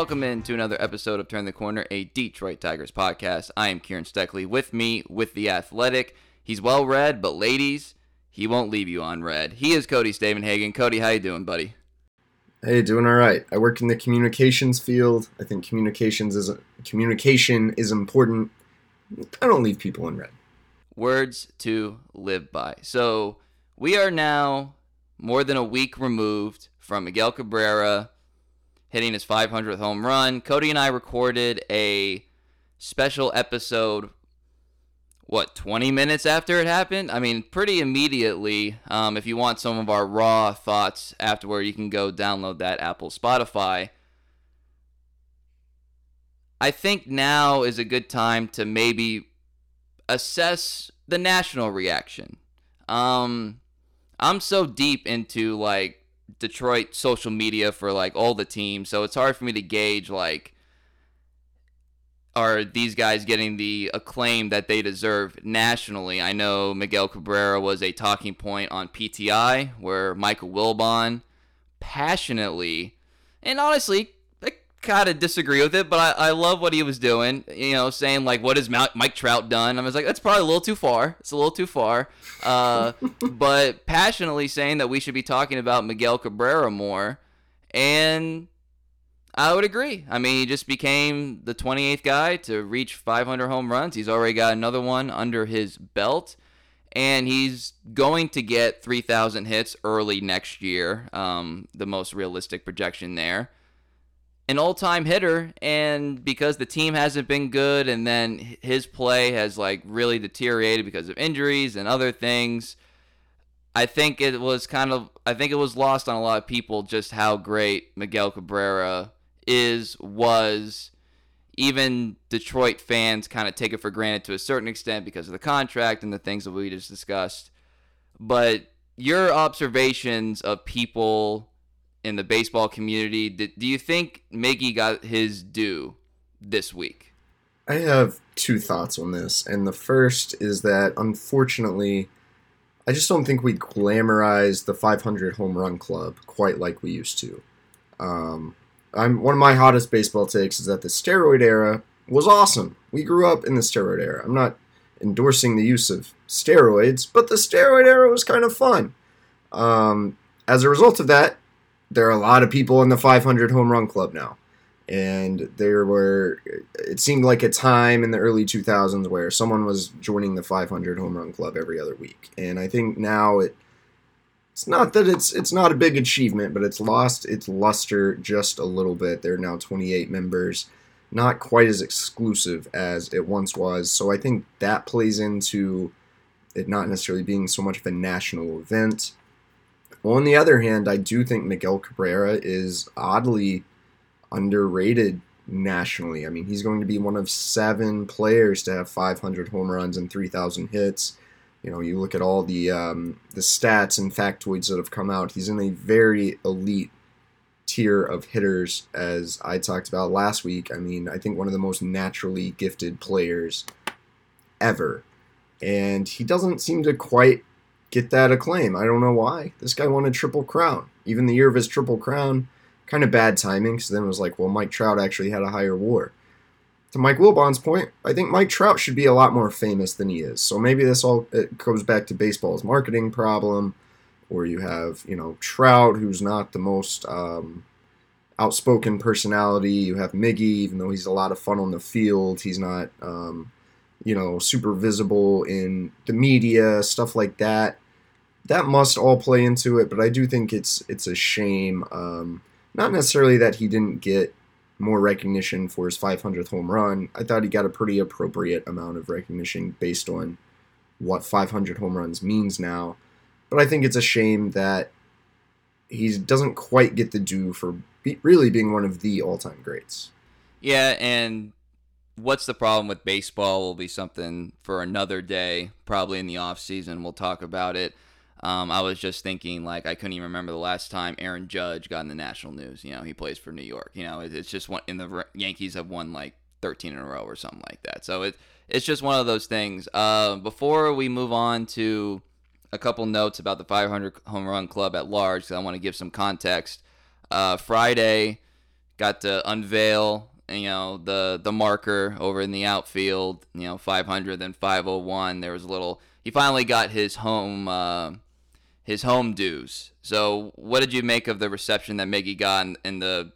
Welcome into another episode of Turn the Corner, a Detroit Tigers podcast. I am Kieran Steckley. With me, with the athletic, he's well read, but ladies, he won't leave you on red. He is Cody Stavenhagen. Cody, how you doing, buddy? Hey, doing all right. I work in the communications field. I think communications is communication is important. I don't leave people in red. Words to live by. So we are now more than a week removed from Miguel Cabrera hitting his 500th home run. Cody and I recorded a special episode, what, 20 minutes after it happened? I mean, pretty immediately. Um, if you want some of our raw thoughts afterward, you can go download that Apple Spotify. I think now is a good time to maybe assess the national reaction. Um, I'm so deep into like Detroit social media for like all the teams, so it's hard for me to gauge like are these guys getting the acclaim that they deserve nationally? I know Miguel Cabrera was a talking point on PTI where Michael Wilbon passionately and honestly kind of disagree with it, but I, I love what he was doing. You know, saying like, "What has Mike Trout done?" I was like, "That's probably a little too far. It's a little too far." Uh, but passionately saying that we should be talking about Miguel Cabrera more, and I would agree. I mean, he just became the 28th guy to reach 500 home runs. He's already got another one under his belt. And he's going to get 3,000 hits early next year, um, the most realistic projection there an all-time hitter and because the team hasn't been good and then his play has like really deteriorated because of injuries and other things I think it was kind of I think it was lost on a lot of people just how great Miguel Cabrera is was. Even Detroit fans kind of take it for granted to a certain extent because of the contract and the things that we just discussed. But your observations of people in the baseball community. Do, you think Miggy got his due this week? I have two thoughts on this. And the first is that unfortunately, I just don't think we glamorize the 500 home run club quite like we used to. Um, I'm one of my hottest baseball takes is that the steroid era was awesome. We grew up in the steroid era. I'm not endorsing the use of steroids, but the steroid era was kind of fun. Um, as a result of that, there are a lot of people in the 500 home run club now. And there were, it seemed like a time in the early 2000s where someone was joining the 500 home run club every other week. And I think now it, it's not that it's it's not a big achievement, but it's lost its luster just a little bit. There are now 28 members, not quite as exclusive as it once was. So I think that plays into it not necessarily being so much of a national event. Well, on the other hand, I do think Miguel Cabrera is oddly underrated nationally. I mean, he's going to be one of seven players to have 500 home runs and 3,000 hits. You know, you look at all the um, the stats and factoids that have come out. He's in a very elite tier of hitters, as I talked about last week. I mean, I think one of the most naturally gifted players ever, and he doesn't seem to quite get that acclaim. I don't know why. This guy won a triple crown. Even the year of his triple crown, kind of bad timing. So then it was like, well, Mike Trout actually had a higher WAR. To Mike Wilbon's point, I think Mike Trout should be a lot more famous than he is. So maybe this all it goes back to baseball's marketing problem, where you have you know Trout, who's not the most um, outspoken personality. You have Miggy, even though he's a lot of fun on the field, he's not um, you know super visible in the media, stuff like that that must all play into it. But I do think it's it's a shame. Um, not necessarily that he didn't get more recognition for his 500th home run. I thought he got a pretty appropriate amount of recognition based on what 500 home runs means now. But I think it's a shame that he doesn't quite get the due for be, really being one of the all-time greats. Yeah, and what's the problem with baseball will be something for another day, probably in the off season. We'll talk about it. Um, I was just thinking, like, I couldn't even remember the last time Aaron Judge got in the national news. You know, he plays for New York. You know, it, it's just one in the Yankees have won like 13 in a row or something like that. So it it's just one of those things. Uh, before we move on to a couple notes about the 500 home run club at large, because I want to give some context. Uh, Friday, got to unveil you know the the marker over in the outfield. You know, 500 then 501. There was a little. He finally got his home uh, his home dues. So, what did you make of the reception that Miggy got in, in the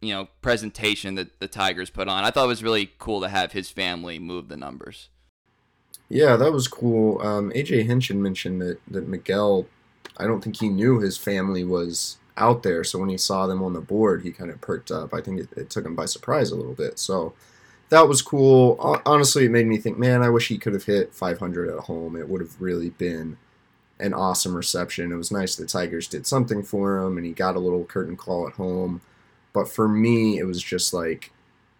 you know presentation that the Tigers put on? I thought it was really cool to have his family move the numbers. Yeah, that was cool. Um, AJ Hinch mentioned that that Miguel. I don't think he knew his family was out there. So when he saw them on the board, he kind of perked up. I think it, it took him by surprise a little bit. So that was cool. Honestly, it made me think, man, I wish he could have hit 500 at home. It would have really been an awesome reception. It was nice the Tigers did something for him and he got a little curtain call at home. But for me, it was just like,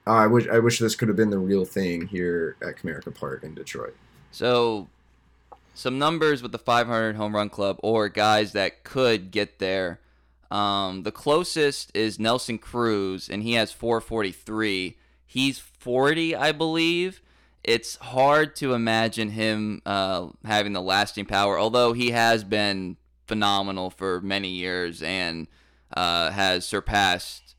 oh, I wish I wish this could have been the real thing here at Comerica Park in Detroit. So, some numbers with the 500 home run club or guys that could get there. Um, the closest is Nelson Cruz, and he has 443. He's 40, I believe. It's hard to imagine him uh, having the lasting power, although he has been phenomenal for many years and uh, has surpassed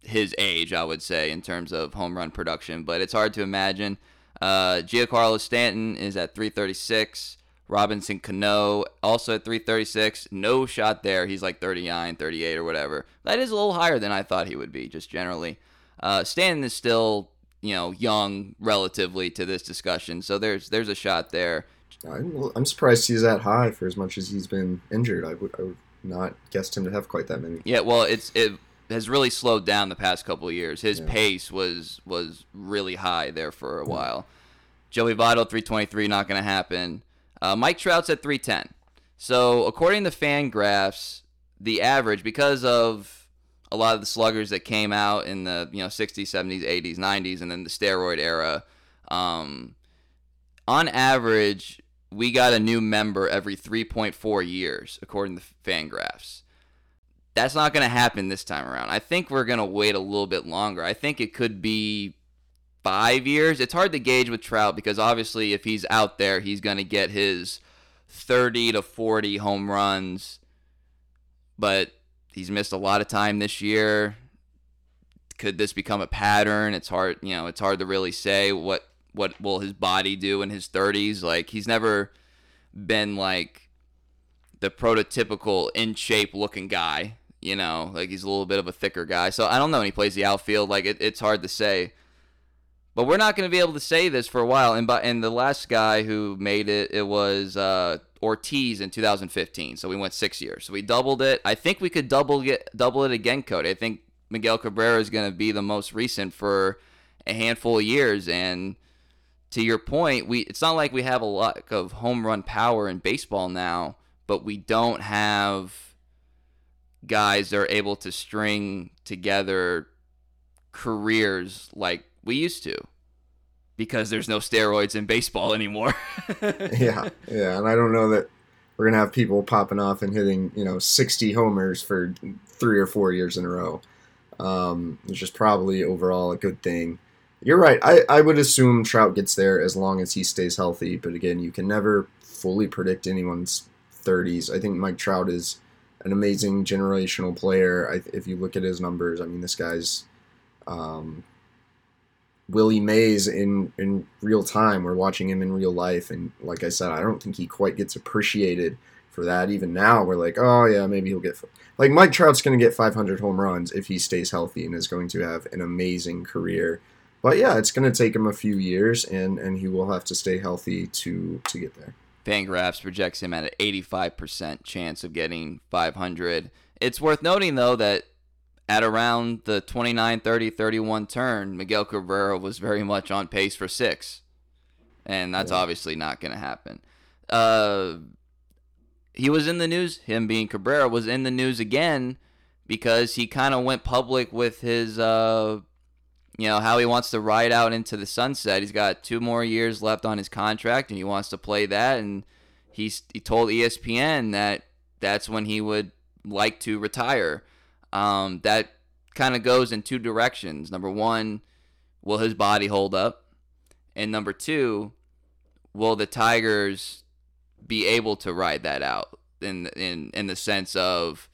his age, I would say, in terms of home run production. But it's hard to imagine. Uh, Giancarlo Stanton is at 336. Robinson Cano also at 336. No shot there. He's like 39, 38 or whatever. That is a little higher than I thought he would be, just generally. Uh, Stanton is still, you know, young relatively to this discussion. So there's there's a shot there. I'm, I'm surprised he's that high for as much as he's been injured. I would, I would not guessed him to have quite that many. Yeah, well, it's it has really slowed down the past couple of years. His yeah. pace was was really high there for a while. Joey Votto 323 not going to happen. Uh, Mike Trout's at 310. So according to Fangraphs, the average because of a lot of the sluggers that came out in the you know 60s, 70s, 80s, 90s, and then the steroid era, um, on average, we got a new member every 3.4 years, according to Fangraphs. That's not going to happen this time around. I think we're going to wait a little bit longer. I think it could be five years. It's hard to gauge with Trout because obviously, if he's out there, he's going to get his 30 to 40 home runs. But he's missed a lot of time this year. Could this become a pattern? It's hard, you know, it's hard to really say what what will his body do in his 30s. Like he's never been like the prototypical in shape looking guy, you know, like he's a little bit of a thicker guy. So I don't know when he plays the outfield, like it, it's hard to say. But we're not going to be able to say this for a while. And by, and the last guy who made it, it was uh, Ortiz in 2015. So we went six years. So we doubled it. I think we could double get double it again, Cody. I think Miguel Cabrera is going to be the most recent for a handful of years. And to your point, we it's not like we have a lot of home run power in baseball now, but we don't have guys that are able to string together careers like we used to because there's no steroids in baseball anymore. yeah, yeah, and I don't know that we're gonna have people popping off and hitting you know 60 homers for three or four years in a row, um, which is probably overall a good thing. You're right. I, I would assume Trout gets there as long as he stays healthy. But again, you can never fully predict anyone's 30s. I think Mike Trout is an amazing generational player. I, if you look at his numbers, I mean, this guy's um, Willie Mays in in real time. We're watching him in real life, and like I said, I don't think he quite gets appreciated for that. Even now, we're like, oh yeah, maybe he'll get like Mike Trout's going to get 500 home runs if he stays healthy and is going to have an amazing career. But yeah, it's going to take him a few years, and and he will have to stay healthy to to get there. Fangraphs projects him at an 85% chance of getting 500. It's worth noting though that at around the 29, 30, 31 turn, Miguel Cabrera was very much on pace for six. And that's yeah. obviously not going to happen. Uh, he was in the news, him being Cabrera, was in the news again because he kind of went public with his, uh, you know, how he wants to ride out into the sunset. He's got two more years left on his contract and he wants to play that. And he's, he told ESPN that that's when he would like to retire. Um, that kind of goes in two directions. Number one, will his body hold up? And number two, will the Tigers be able to ride that out in in in the sense of,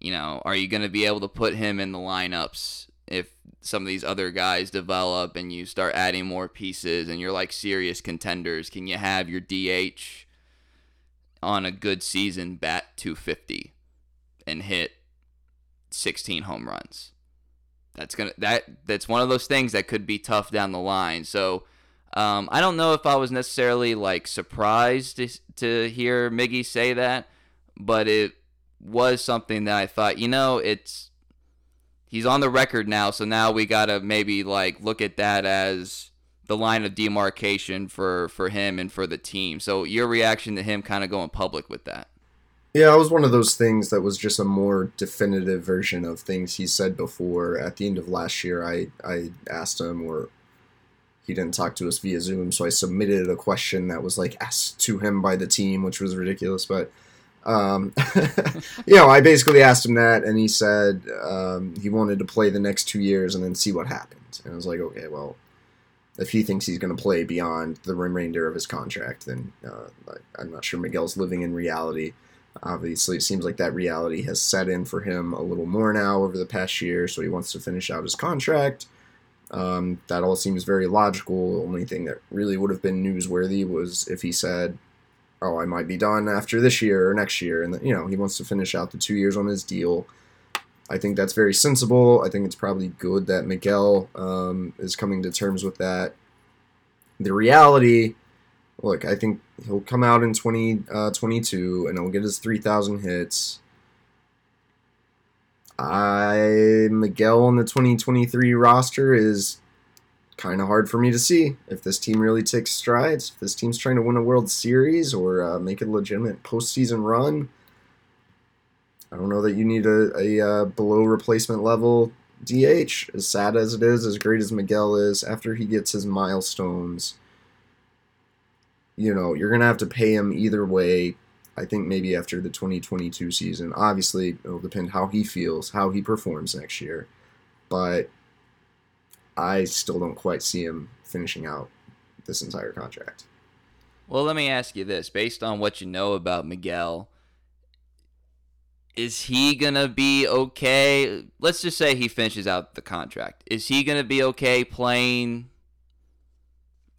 you know, are you going to be able to put him in the lineups if some of these other guys develop and you start adding more pieces and you're like serious contenders, can you have your DH on a good season bat 250 and hit 16 home runs? That's gonna that that's one of those things that could be tough down the line. So um, I don't know if I was necessarily like surprised to, to hear Miggy say that, but it was something that I thought, you know, it's he's on the record now, so now we gotta maybe like look at that as the line of demarcation for for him and for the team. So your reaction to him kind of going public with that? Yeah, it was one of those things that was just a more definitive version of things he said before. At the end of last year, I I asked him, or he didn't talk to us via Zoom, so I submitted a question that was like asked to him by the team, which was ridiculous, but um, you know, I basically asked him that, and he said um, he wanted to play the next two years and then see what happens. And I was like, okay, well, if he thinks he's going to play beyond the remainder of his contract, then uh, I'm not sure Miguel's living in reality. Obviously, it seems like that reality has set in for him a little more now over the past year, so he wants to finish out his contract. Um, that all seems very logical. The only thing that really would have been newsworthy was if he said, oh, I might be done after this year or next year, and you know he wants to finish out the two years on his deal. I think that's very sensible. I think it's probably good that Miguel um, is coming to terms with that. The reality, look, I think he'll come out in 2022 uh, and he'll get his 3,000 hits. I Miguel on the 2023 roster is kind of hard for me to see if this team really takes strides. If this team's trying to win a World Series or uh, make a legitimate postseason run, I don't know that you need a, a uh, below replacement level DH. As sad as it is, as great as Miguel is, after he gets his milestones, you know, you're going to have to pay him either way. I think maybe after the 2022 season. Obviously, it'll depend how he feels, how he performs next year. But I still don't quite see him finishing out this entire contract. Well, let me ask you this based on what you know about Miguel, is he going to be okay? Let's just say he finishes out the contract. Is he going to be okay playing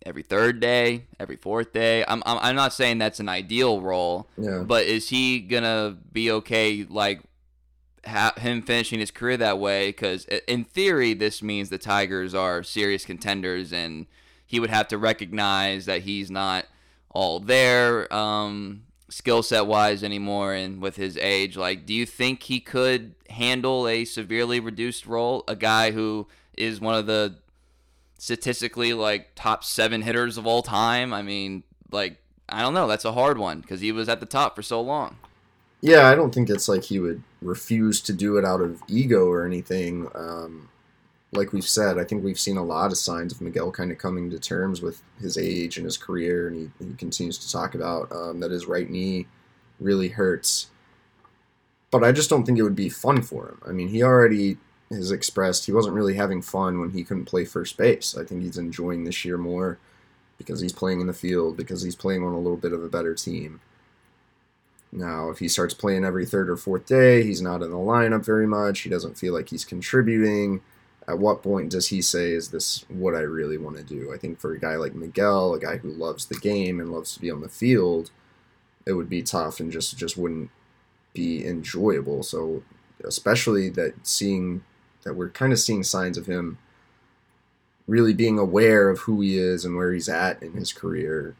every third day, every fourth day? I'm, I'm, I'm not saying that's an ideal role, yeah. but is he going to be okay, like, ha- him finishing his career that way because in theory this means the Tigers are serious contenders and he would have to recognize that he's not all there um, skill set wise anymore and with his age like do you think he could handle a severely reduced role a guy who is one of the statistically like top 7 hitters of all time I mean like I don't know that's a hard one cuz he was at the top for so long yeah, I don't think it's like he would refuse to do it out of ego or anything. Um, like we've said, I think we've seen a lot of signs of Miguel kind of coming to terms with his age and his career, and he, he continues to talk about um, that his right knee really hurts. But I just don't think it would be fun for him. I mean, he already has expressed he wasn't really having fun when he couldn't play first base. I think he's enjoying this year more because he's playing in the field, because he's playing on a little bit of a better team. Now, if he starts playing every third or fourth day, he's not in the lineup very much. He doesn't feel like he's contributing. At what point does he say, Is this what I really want to do? I think for a guy like Miguel, a guy who loves the game and loves to be on the field, it would be tough and just, just wouldn't be enjoyable. So, especially that seeing that we're kind of seeing signs of him really being aware of who he is and where he's at in his career.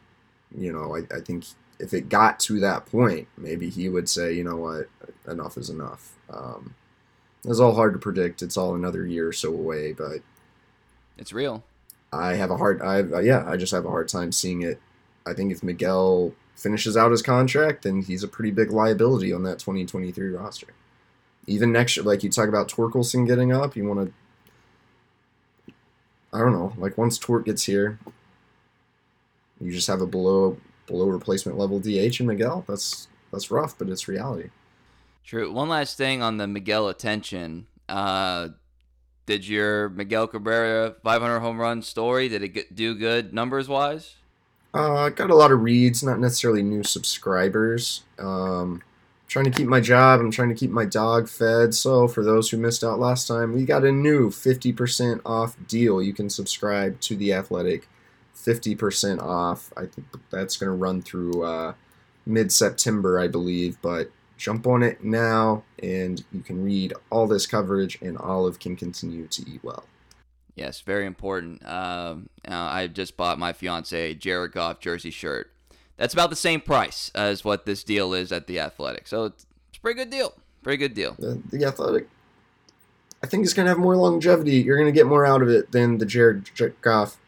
You know, I, I think if it got to that point, maybe he would say, you know what, enough is enough. Um, it's all hard to predict. It's all another year or so away, but it's real. I have a hard, I uh, yeah, I just have a hard time seeing it. I think if Miguel finishes out his contract, then he's a pretty big liability on that 2023 roster. Even next year, like you talk about Torkelson getting up, you want to, I don't know, like once Tork gets here, you just have a below below replacement level DH in Miguel. That's that's rough, but it's reality. True. One last thing on the Miguel attention. Uh, did your Miguel Cabrera 500 home run story did it do good numbers wise? Uh, got a lot of reads, not necessarily new subscribers. Um, trying to keep my job. I'm trying to keep my dog fed. So, for those who missed out last time, we got a new 50% off deal. You can subscribe to The Athletic 50% off. I think that's going to run through uh, mid September, I believe. But jump on it now, and you can read all this coverage, and Olive can continue to eat well. Yes, very important. Um, uh, I just bought my fiance Jared Goff jersey shirt. That's about the same price as what this deal is at the Athletic. So it's, it's a pretty good deal. Pretty good deal. The, the Athletic, I think it's going to have more longevity. You're going to get more out of it than the Jared Goff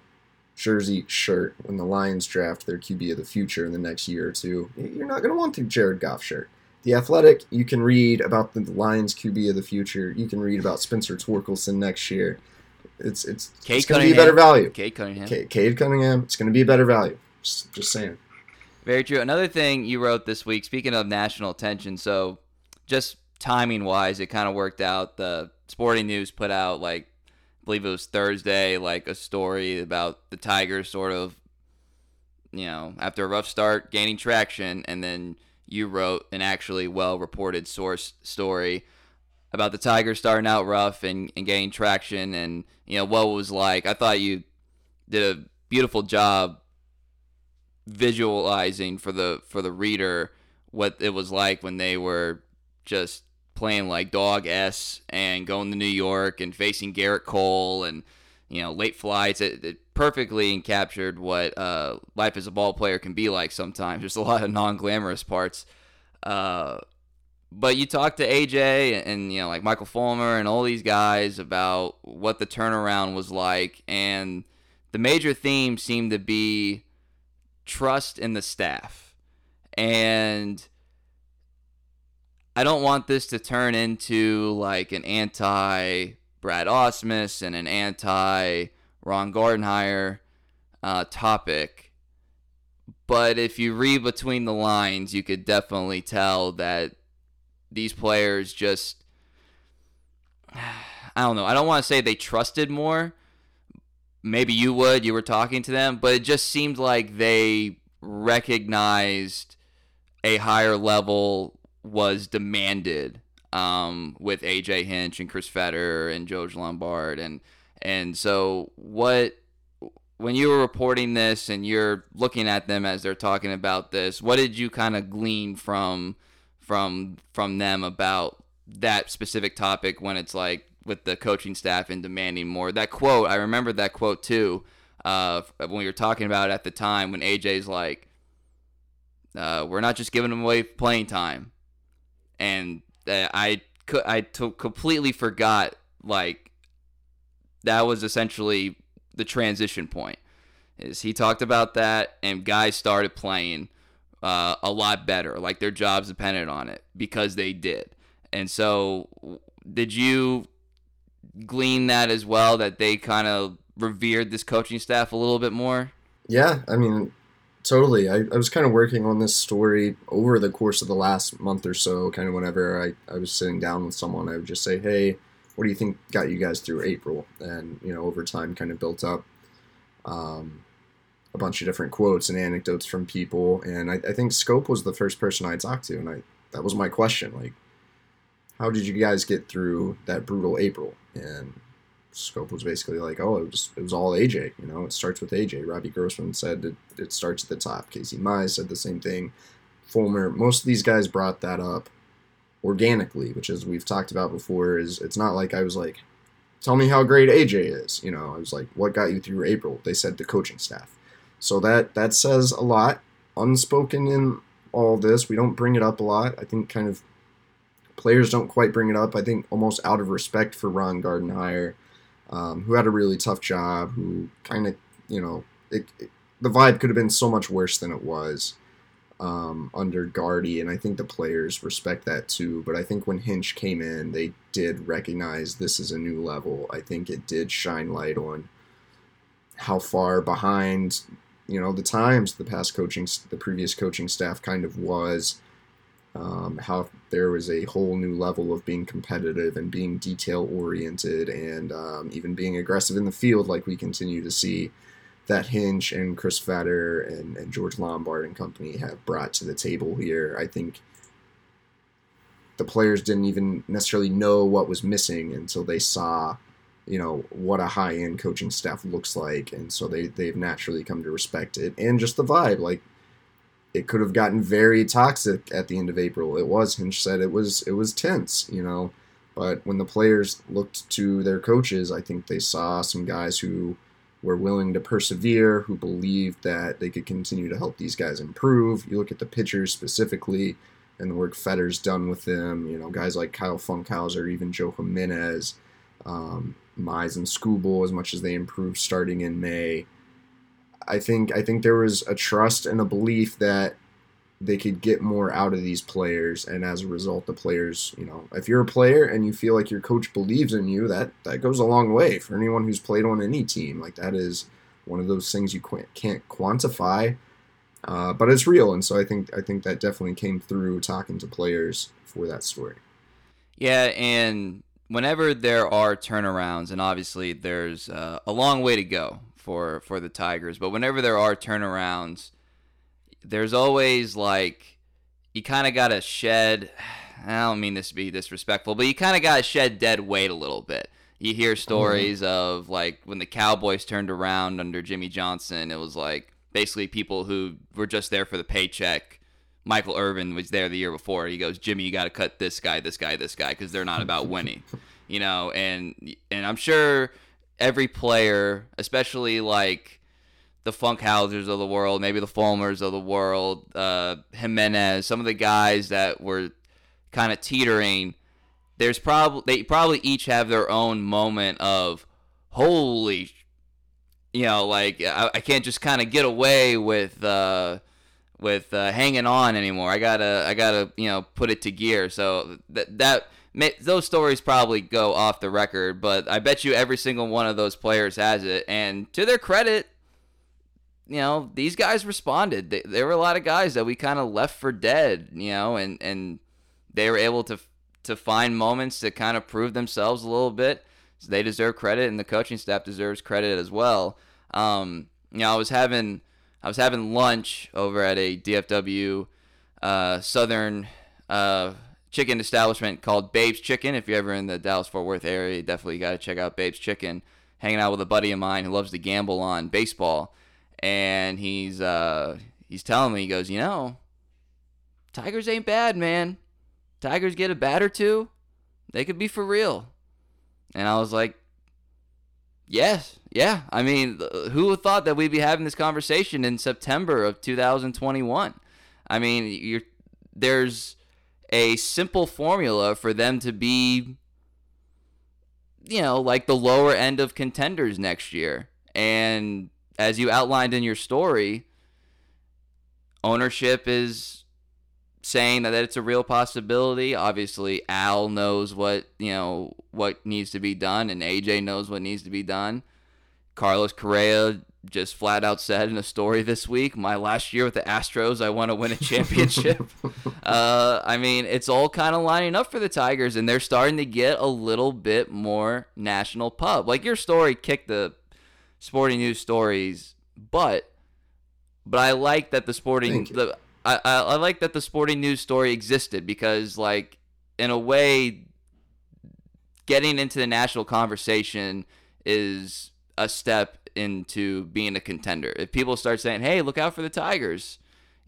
jersey shirt when the Lions draft their QB of the future in the next year or two. You're not going to want the Jared Goff shirt. The Athletic, you can read about the Lions QB of the future. You can read about Spencer Torkelson next year. It's it's, Cade it's going to be a better value. Cade Cunningham. Cade, Cade Cunningham. It's going to be a better value. Just, just saying. Very true. Another thing you wrote this week, speaking of national attention, so just timing wise, it kind of worked out. The Sporting News put out like I believe it was Thursday, like a story about the Tigers sort of, you know, after a rough start, gaining traction, and then you wrote an actually well reported source story about the Tigers starting out rough and, and gaining traction and, you know, what was like. I thought you did a beautiful job visualizing for the for the reader what it was like when they were just playing like dog s and going to New York and facing Gerrit Cole and you know late flights. It, it perfectly captured what uh, life as a ball player can be like. Sometimes there's a lot of non glamorous parts. Uh, but you talk to AJ and, and you know like Michael Fulmer and all these guys about what the turnaround was like, and the major theme seemed to be trust in the staff. And I don't want this to turn into like an anti Brad Ausmus and an anti Ron Gardenhire uh, topic. But if you read between the lines, you could definitely tell that these players just. I don't know. I don't want to say they trusted more, maybe you would. You were talking to them, but it just seemed like they recognized a higher level was demanded um, with AJ Hinch and Chris Fetter and George Lombard and and so what when you were reporting this and you're looking at them as they're talking about this, what did you kind of glean from from from them about that specific topic when it's like with the coaching staff and demanding more. That quote, I remember that quote too. Uh, when we were talking about at the time when AJ's like, uh, "We're not just giving them away playing time," and uh, I I t- completely forgot like that was essentially the transition point. Is he talked about that and guys started playing uh, a lot better, like their jobs depended on it because they did. And so, did you glean that as well that they kind of revered this coaching staff a little bit more? Yeah, I mean, totally. I, I was kind of working on this story over the course of the last month or so. Kind of whenever I, I was sitting down with someone, I would just say, hey, what do you think got you guys through April? And, you know, over time kind of built up um, a bunch of different quotes and anecdotes from people. And I, I think Schoop was the first person I talked to. And I that was my question. Like, how did you guys get through that brutal April? And Schoop was basically like, oh, it was it was all AJ. You know, it starts with AJ. Robbie Grossman said it, it starts at the top. Casey Mize said the same thing. Fulmer. Most of these guys brought that up organically, which as we've talked about before, is it's not like I was like, tell me how great AJ is. You know, I was like, what got you through April? They said the coaching staff. So that that says a lot. Unspoken in all this, we don't bring it up a lot. I think kind of players don't quite bring it up. I think almost out of respect for Ron Gardenhire, um, who had a really tough job, who kind of, you know, it, it, the vibe could have been so much worse than it was um, under Gardy, and I think the players respect that too. But I think when Hinch came in, they did recognize this is a new level. I think it did shine light on how far behind, you know, the times the past coaching, the previous coaching staff kind of was um, how there was a whole new level of being competitive and being detail oriented and um, even being aggressive in the field, like we continue to see that Hinch and Chris Fetter and, and George Lombard and company have brought to the table here. I think the players didn't even necessarily know what was missing until they saw, you know, what a high end coaching staff looks like, and so they they've naturally come to respect it and just the vibe. Like it could have gotten very toxic at the end of April. It was Hinch said it was it was tense, you know. But when the players looked to their coaches, I think they saw some guys who were willing to persevere, who believed that they could continue to help these guys improve. You look at the pitchers specifically and the work Fetter's done with them, you know, guys like Kyle Funkhouser, even Joe Jimenez, um, Mize and Skubal, as much as they improved starting in May. I think I think there was a trust and a belief that they could get more out of these players, and as a result, the players, you know, if you're a player and you feel like your coach believes in you, that that goes a long way for anyone who's played on any team. Like that is one of those things you can't quantify, uh, but it's real, and so I think I think that definitely came through talking to players for that story. Yeah, and whenever there are turnarounds, and obviously there's uh, a long way to go for for the Tigers. But whenever there are turnarounds, there's always like you kind of got to shed. I don't mean this to be disrespectful, but you kind of got to shed dead weight a little bit. You hear stories mm-hmm. of like when the Cowboys turned around under Jimmy Johnson, it was like basically people who were just there for the paycheck. Michael Irvin was there the year before. He goes, Jimmy, you got to cut this guy, this guy, this guy, because they're not about winning, you know. And and I'm sure every player, especially like the Funkhousers of the world, maybe the Fulmers of the world, uh, Jimenez, some of the guys that were kind of teetering. There's probably they probably each have their own moment of holy, you know, like I, I can't just kind of get away with uh, with uh, hanging on anymore. I gotta I gotta you know put it to gear. So that that those stories probably go off the record, but I bet you every single one of those players has it. And to their credit, you know, these guys responded. They, there were a lot of guys that we kind of left for dead, you know, and, and they were able to to find moments to kind of prove themselves a little bit. So they deserve credit, and the coaching staff deserves credit as well. Um, you know, I was having I was having lunch over at a DFW uh, Southern uh, chicken establishment called Babe's Chicken. If you're ever in the Dallas Fort Worth area, definitely got to check out Babe's Chicken. Hanging out with a buddy of mine who loves to gamble on baseball, and he's uh, he's telling me he goes, you know, Tigers ain't bad, man. Tigers get a bat or two, they could be for real. And I was like, yes, yeah. I mean, who thought that we'd be having this conversation in September of 2021? I mean, you're there's a simple formula for them to be you know like the lower end of contenders next year. And as you outlined in your story ownership is saying that it's a real possibility. Obviously al knows what you know what needs to be done and aj knows what needs to be done. Carlos correa just flat out said in a story this week, my last year with the Astros, I want to win a championship. uh, I mean, it's all kind of lining up for the Tigers, and they're starting to get a little bit more national pub. Like your story kicked the sporting news stories, but but I like that the sporting the I, I I like that the sporting news story existed because like in a way, getting into the national conversation is a step into being a contender. If people start saying, "Hey, look out for the Tigers,"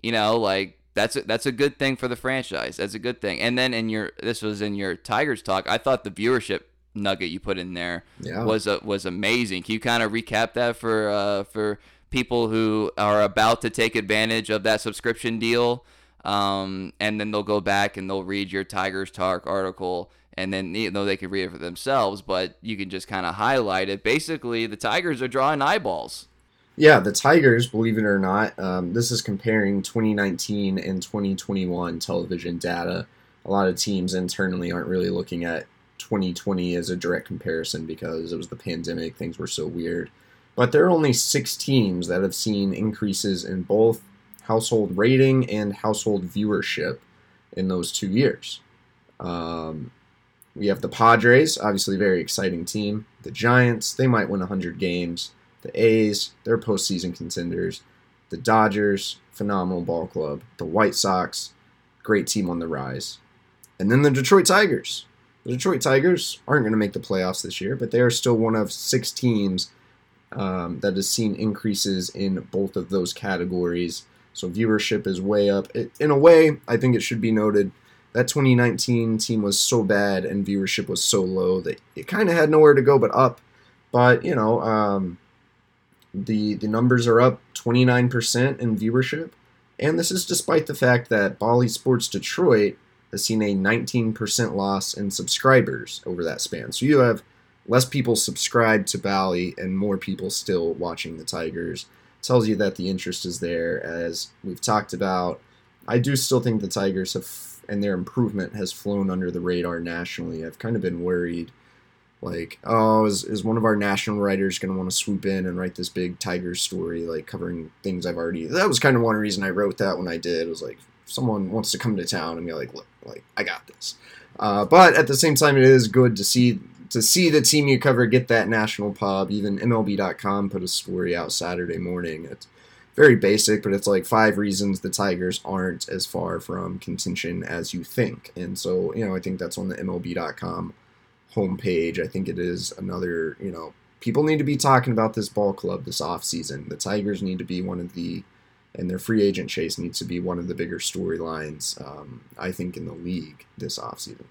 you know, like that's a, that's a good thing for the franchise. That's a good thing. And then in your this was in your Tigers talk. I thought the viewership nugget you put in there yeah. was a, was amazing. Can you kind of recap that for uh, for people who are about to take advantage of that subscription deal? Um, and then they'll go back and they'll read your Tigers Talk article and then you know they can read it for themselves, but you can just kind of highlight it. Basically, the Tigers are drawing eyeballs. Yeah, the Tigers, believe it or not, um, this is comparing 2019 and 2021 television data. A lot of teams internally aren't really looking at 2020 as a direct comparison because it was the pandemic, things were so weird. But there are only six teams that have seen increases in both household rating and household viewership in those two years. Um, we have the Padres, obviously very exciting team. The Giants, they might win 100 games. The A's, they're postseason contenders. The Dodgers, phenomenal ball club. The White Sox, great team on the rise. And then the Detroit Tigers. The Detroit Tigers aren't going to make the playoffs this year, but they are still one of six teams um, that has seen increases in both of those categories. So viewership is way up. It, in a way, I think it should be noted that 2019 team was so bad and viewership was so low that it kind of had nowhere to go but up. But you know, um, the the numbers are up 29% in viewership, and this is despite the fact that Bally Sports Detroit has seen a 19% loss in subscribers over that span. So you have less people subscribed to Bally and more people still watching the Tigers. tells you that the interest is there, as we've talked about. I do still think the Tigers have and their improvement has flown under the radar nationally. I've kind of been worried, like, oh, is, is one of our national writers going to want to swoop in and write this big tiger story, like covering things I've already. That was kind of one reason I wrote that when I did. It was like, someone wants to come to town and be like, look, like I got this. Uh, but at the same time, it is good to see to see the team you cover get that national pub. Even MLB.com put a story out Saturday morning. It's very basic, but it's like five reasons the Tigers aren't as far from contention as you think. And so, you know, I think that's on the MLB.com homepage. I think it is another, you know, people need to be talking about this ball club this offseason. The Tigers need to be one of the and their free agent chase needs to be one of the bigger storylines, um, I think, in the league this offseason.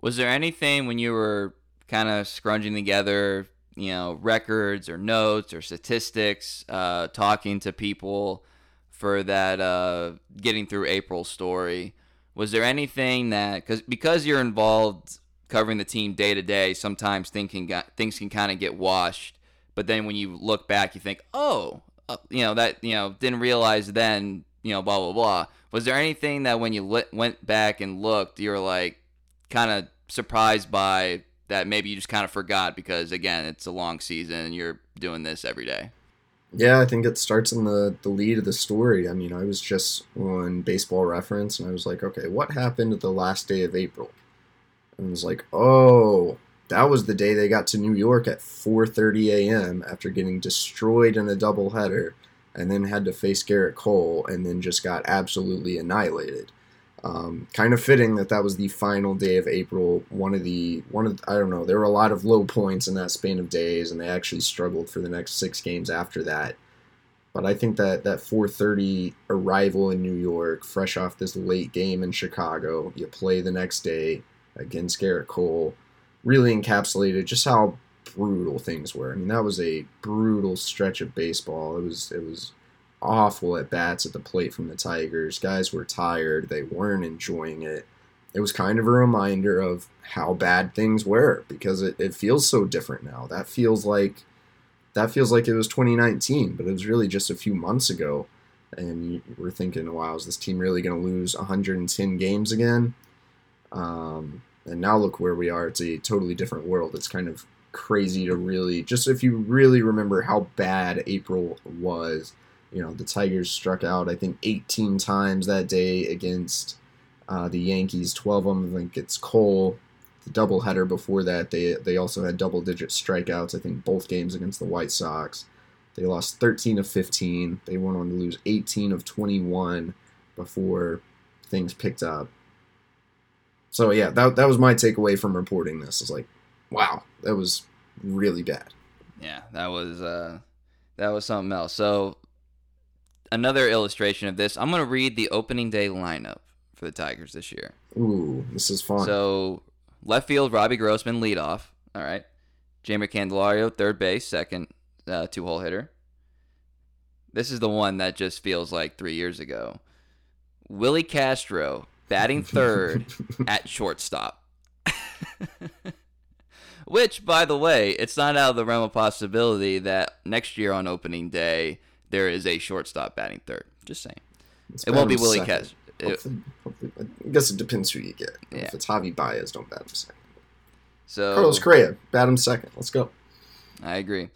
Was there anything when you were kind of scrunging together, you know, records or notes or statistics, uh, talking to people for that uh, getting through April story? Was there anything that because because you're involved covering the team day to day, sometimes thinking things can kind of get washed. But then when you look back, you think, oh, uh, you know that you know didn't realize then you know blah blah blah was there anything that when you went back and looked you were like kind of surprised by that maybe you just kind of forgot because again it's a long season and you're doing this every day yeah i think it starts in the the lead of the story i mean i was just on baseball reference and i was like okay what happened the last day of april and it was like oh that was the day they got to New York at 4:30 a.m. after getting destroyed in a doubleheader, and then had to face Gerrit Cole, and then just got absolutely annihilated. Um, kind of fitting that that was the final day of April. One of the one of I don't know. There were a lot of low points in that span of days, and they actually struggled for the next six games after that. But I think that that 4:30 arrival in New York, fresh off this late game in Chicago, you play the next day against Gerrit Cole really encapsulated just how brutal things were. I mean, that was a brutal stretch of baseball. It was it was awful at bats at the plate from the Tigers. Guys were tired. They weren't enjoying it. It was kind of a reminder of how bad things were because it, it feels so different now. That feels like that feels like it was 2019, but it was really just a few months ago. And were thinking, wow, is this team really going to lose 110 games again? Um, and now look where we are. It's a totally different world. It's kind of crazy to really just if you really remember how bad April was. You know, the Tigers struck out I think 18 times that day against uh, the Yankees. 12 of them I think it's Cole. The doubleheader before that, they they also had double-digit strikeouts. I think both games against the White Sox. They lost 13 of 15. They went on to lose 18 of 21 before things picked up. So yeah, that that was my takeaway from reporting this. Is like, wow, that was really bad. Yeah, that was uh, that was something else. So another illustration of this, I'm gonna read the opening day lineup for the Tigers this year. Ooh, this is fun. So left field, Robbie Grossman lead off. All right, Jeimer Candelario third base, second uh, two hole hitter. This is the one that just feels like three years ago. Willi Castro batting third at shortstop. Which, by the way, it's not out of the realm of possibility that next year on opening day there is a shortstop batting third. Just saying. It's it won't be Willi Castro. I guess it depends who you get. Yeah. If it's Javy Baez, don't bat him second. So Carlos Correa, bat him second. Let's go. I agree.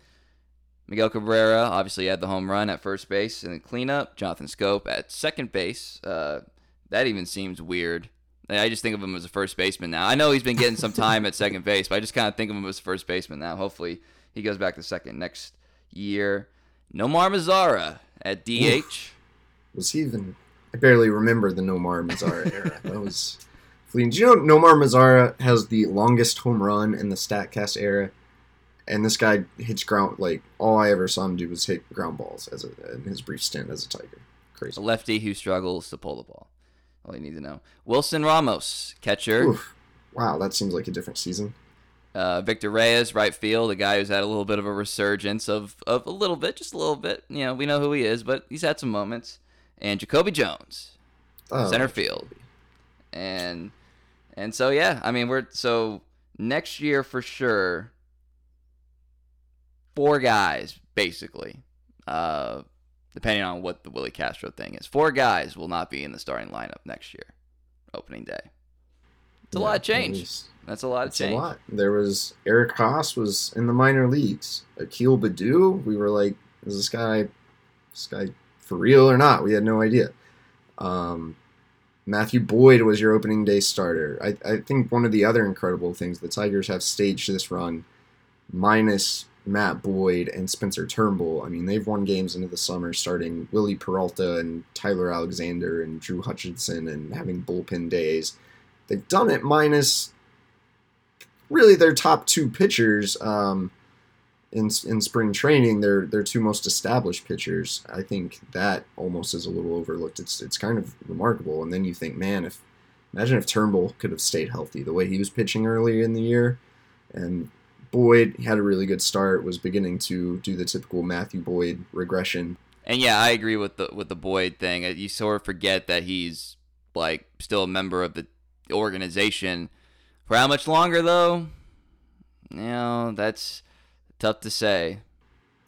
Miguel Cabrera obviously had the home run at first base and the cleanup. Jonathan Schoop at second base. Uh, that even seems weird. I just think of him as a first baseman now. I know he's been getting some time at second base, but I just kind of think of him as a first baseman now. Hopefully, he goes back to second next year. Nomar Mazara at DH. Oof. Was he even? I barely remember the Nomar Mazara era. That was fleeting. Do you know Nomar Mazara has the longest home run in the Statcast era? And this guy hits ground like all I ever saw him do was hit ground balls as a, in his brief stint as a Tiger. Crazy. A lefty who struggles to pull the ball. All you need to know. Wilson Ramos, catcher. Oof. Wow, that seems like a different season. Uh, Victor Reyes, right field, a guy who's had a little bit of a resurgence of, of a little bit, just a little bit. You know, we know who he is, but he's had some moments. And Jacoby Jones, Oh, center field. And and so yeah, I mean we're so next year for sure. Four guys basically, uh, depending on what the Willi Castro thing is. Four guys will not be in the starting lineup next year, opening day. It's a Yeah, lot of change. That's a lot of It's a change. lot. There was Eric Haase was in the minor leagues. Akil Baddoo, we were like, is this guy, this guy for real or not? We had no idea. Um, Matthew Boyd was your opening day starter. I, I think one of the other incredible things the Tigers have staged this run, minus Matt Boyd and Spencer Turnbull. I mean, they've won games into the summer, starting Wily Peralta and Tyler Alexander and Drew Hutchison and having bullpen days. They've done it minus really their top two pitchers um, in in spring training. Their their two most established pitchers. I think that almost is a little overlooked. It's it's kind of remarkable. And then you think, man, if imagine if Turnbull could have stayed healthy the way he was pitching earlier in the year, and Boyd had a really good start. Was beginning to do the typical Matthew Boyd regression. And yeah, I agree with the with the Boyd thing. You sort of forget that he's like still a member of organization. For how much longer though? You know, that's tough to say.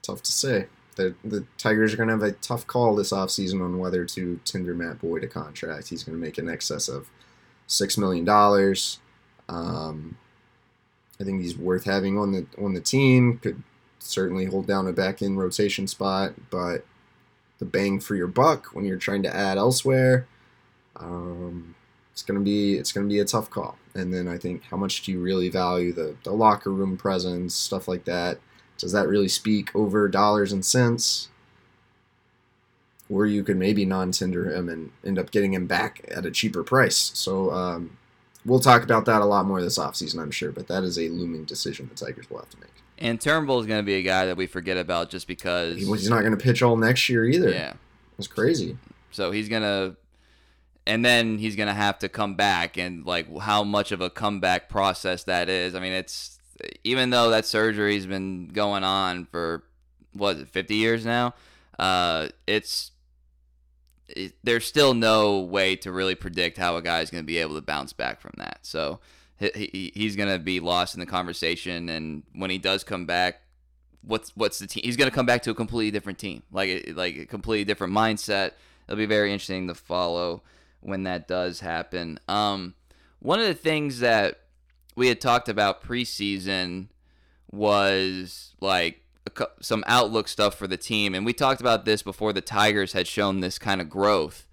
Tough to say. The, the Tigers are going to have a tough call this offseason on whether to tender Matt Boyd a contract. He's going to make in excess of $6 million. Um, I think he's worth having on the on the team. Could certainly hold down a back end rotation spot, but the bang for your buck when you're trying to add elsewhere, um, it's gonna be it's gonna be a tough call. And then I think how much do you really value the, the locker room presence, stuff like that? Does that really speak over dollars and cents? Or you could maybe non-tender him and end up getting him back at a cheaper price. So um, we'll talk about that a lot more this offseason, I'm sure. But that is a looming decision the Tigers will have to make. And Turnbull is going to be a guy that we forget about just because. He's not going to pitch all next year either. Yeah. It's crazy. So he's gonna, and then he's gonna have to come back, and like how much of a comeback process that is. I mean, it's even though that surgery's been going on for what is it, 50 years now. Uh, it's it, there's still no way to really predict how a guy's gonna be able to bounce back from that. So he, he, he's gonna be lost in the conversation, and when he does come back, what's what's the team? He's gonna come back to a completely different team, like like a completely different mindset. It'll be very interesting to follow when that does happen. Um, one of the things that we had talked about preseason was like some outlook stuff for the team, and we talked about this before the Tigers had shown this kind of growth.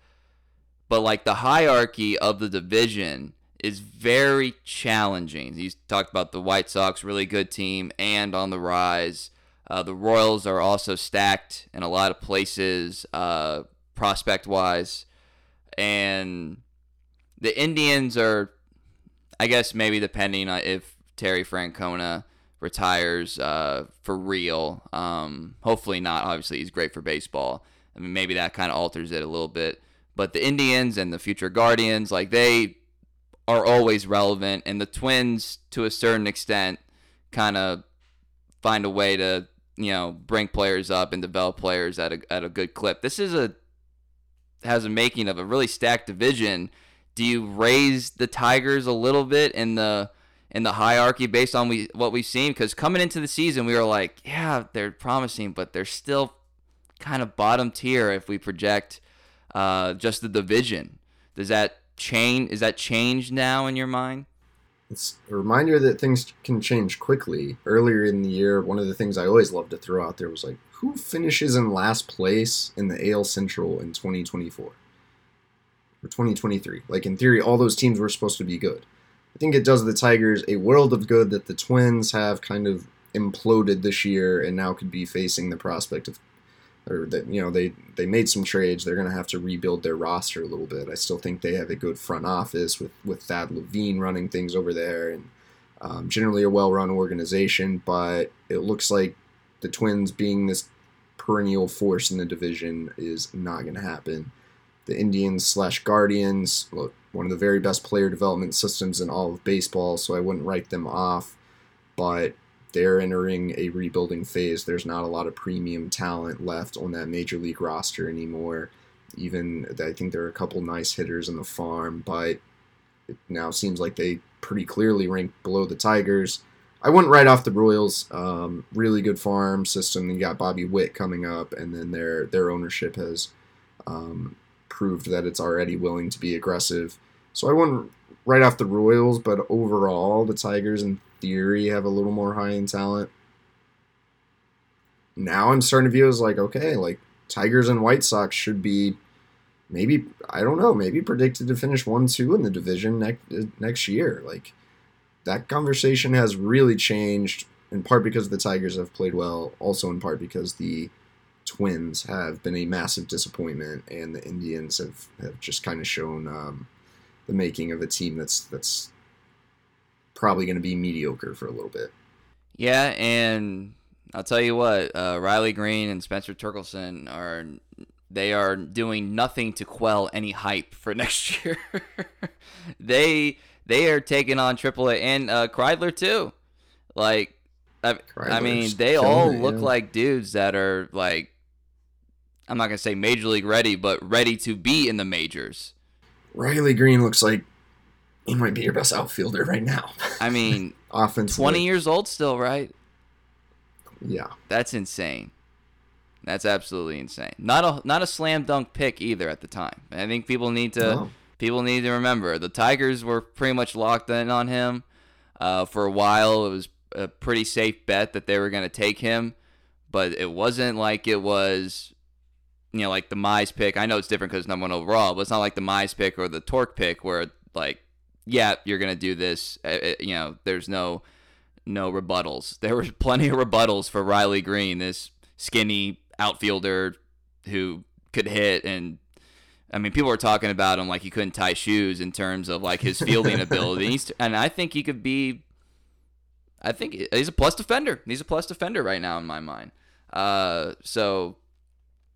But like the hierarchy of the division is very challenging. He's talked about the White Sox, really good team, and on the rise. Uh, the Royals are also stacked in a lot of places, uh, prospect wise. And the Indians are, I guess, maybe depending on if Terry Francona retires uh, for real. Um, hopefully not. Obviously, he's great for baseball. I mean, maybe that kind of alters it a little bit. But the Indians and the future Guardians, like, they are always relevant. And the Twins, to a certain extent, kind of find a way to you know bring players up and develop players at a at a good clip. This is a has a making of a really stacked division. Do you raise the Tigers a little bit in the in the hierarchy based on we what we've seen? Because coming into the season, we were like, yeah, they're promising, but they're still kind of bottom tier if we project uh, just the division. Does that change? Is that changed now in your mind? It's a reminder that things can change quickly. Earlier in the year, one of the things I always loved to throw out there was like, who finishes in last place in the AL Central in 2024 or 2023? Like, in theory, all those teams were supposed to be good. I think it does the Tigers a world of good that the Twins have kind of imploded this year and now could be facing the prospect of or that you know they they made some trades. They're going to have to rebuild their roster a little bit. I still think they have a good front office with with Thad Levine running things over there, and um, generally a well-run organization. But it looks like the Twins being this perennial force in the division is not going to happen. The Indians slash Guardians, one of the very best player development systems in all of baseball, so I wouldn't write them off. But they're entering a rebuilding phase. There's not a lot of premium talent left on that major league roster anymore. Even I think there are a couple nice hitters in the farm, but it now seems like they pretty clearly rank below the Tigers. I wouldn't write off the Royals. Um, really good farm system. You got Bobby Witt coming up, and then their their ownership has um, proved that it's already willing to be aggressive. So I wouldn't write off the Royals, but overall, the Tigers in theory have a little more high end talent. Now I'm starting to view as like okay, like Tigers and White Sox should be maybe I don't know, maybe predicted to finish one two in the division next next year. Like that conversation has really changed in part because the Tigers have played well, also in part because the Twins have been a massive disappointment, and the Indians have, have just kind of shown um, the making of a team that's that's probably going to be mediocre for a little bit. Yeah, and I'll tell you what, uh, Riley Greene and Spencer Torkelson are they are doing nothing to quell any hype for next year. they they are taking on AAA and uh, Kreidler too. Like, I, I mean, they all look yeah. like dudes that are like, I'm not gonna say major league ready, but ready to be in the majors. Riley Greene looks like he might be your best outfielder right now. I mean, offense, twenty years old still, right? Yeah, that's insane. That's absolutely insane. Not a not a slam dunk pick either at the time. I think people need to no. People need to remember the Tigers were pretty much locked in on him uh, for a while. It was a pretty safe bet that they were going to take him, but it wasn't like it was, you know, like the Mize pick. I know it's different because it's number one overall, but it's not like the Mize pick or the Torque pick where like, yeah, you're going to do this. It, uh, uh, you know, there's no no rebuttals. There were plenty of rebuttals for Riley Greene, this skinny outfielder who could hit and I mean, people were talking about him like he couldn't tie shoes in terms of like his fielding ability. and I think he could be. I think he's a plus defender. He's a plus defender right now in my mind. Uh, so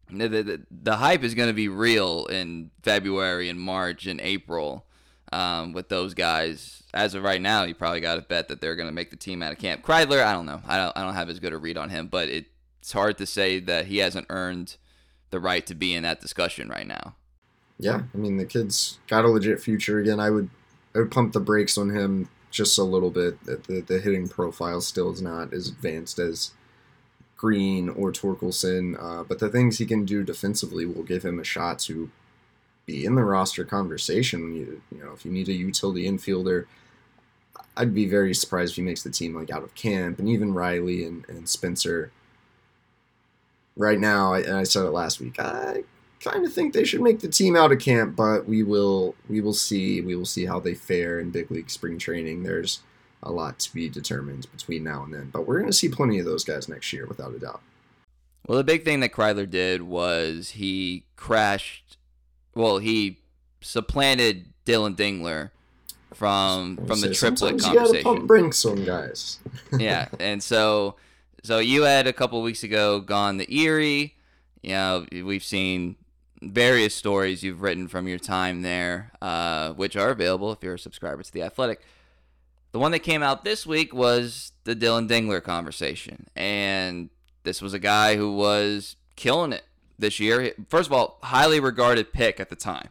the, the, the hype is going to be real in February and March and April um, with those guys. As of right now, you probably got to bet that they're going to make the team out of camp. Kreidler, I don't know. I don't. I don't have as good a read on him, but it it's hard to say that he hasn't earned the right to be in that discussion right now. Yeah, I mean the kid's got a legit future. Again, I would I would pump the brakes on him just a little bit. The, the hitting profile still is not as advanced as Greene or Torkelson, uh, but the things he can do defensively will give him a shot to be in the roster conversation. You, you know, if you need a utility infielder, I'd be very surprised if he makes the team like out of camp. And even Riley and, and Spencer right now, and I said it last week, I kind of think they should make the team out of camp, but we will we will see we will see how they fare in big league spring training. There's a lot to be determined between now and then, but we're going to see plenty of those guys next year without a doubt. Well, the big thing that Kreidler did was he crashed. Well, he supplanted Dillon Dingler from from the triplet conversation. You gotta pump bring some guys. yeah, and so so you had a couple weeks ago gone to Erie. You know, we've seen various stories you've written from your time there, uh, which are available if you're a subscriber to The Athletic. The one that came out this week was the Dillon Dingler conversation. And this was a guy who was killing it this year. First of all, highly regarded pick at the time.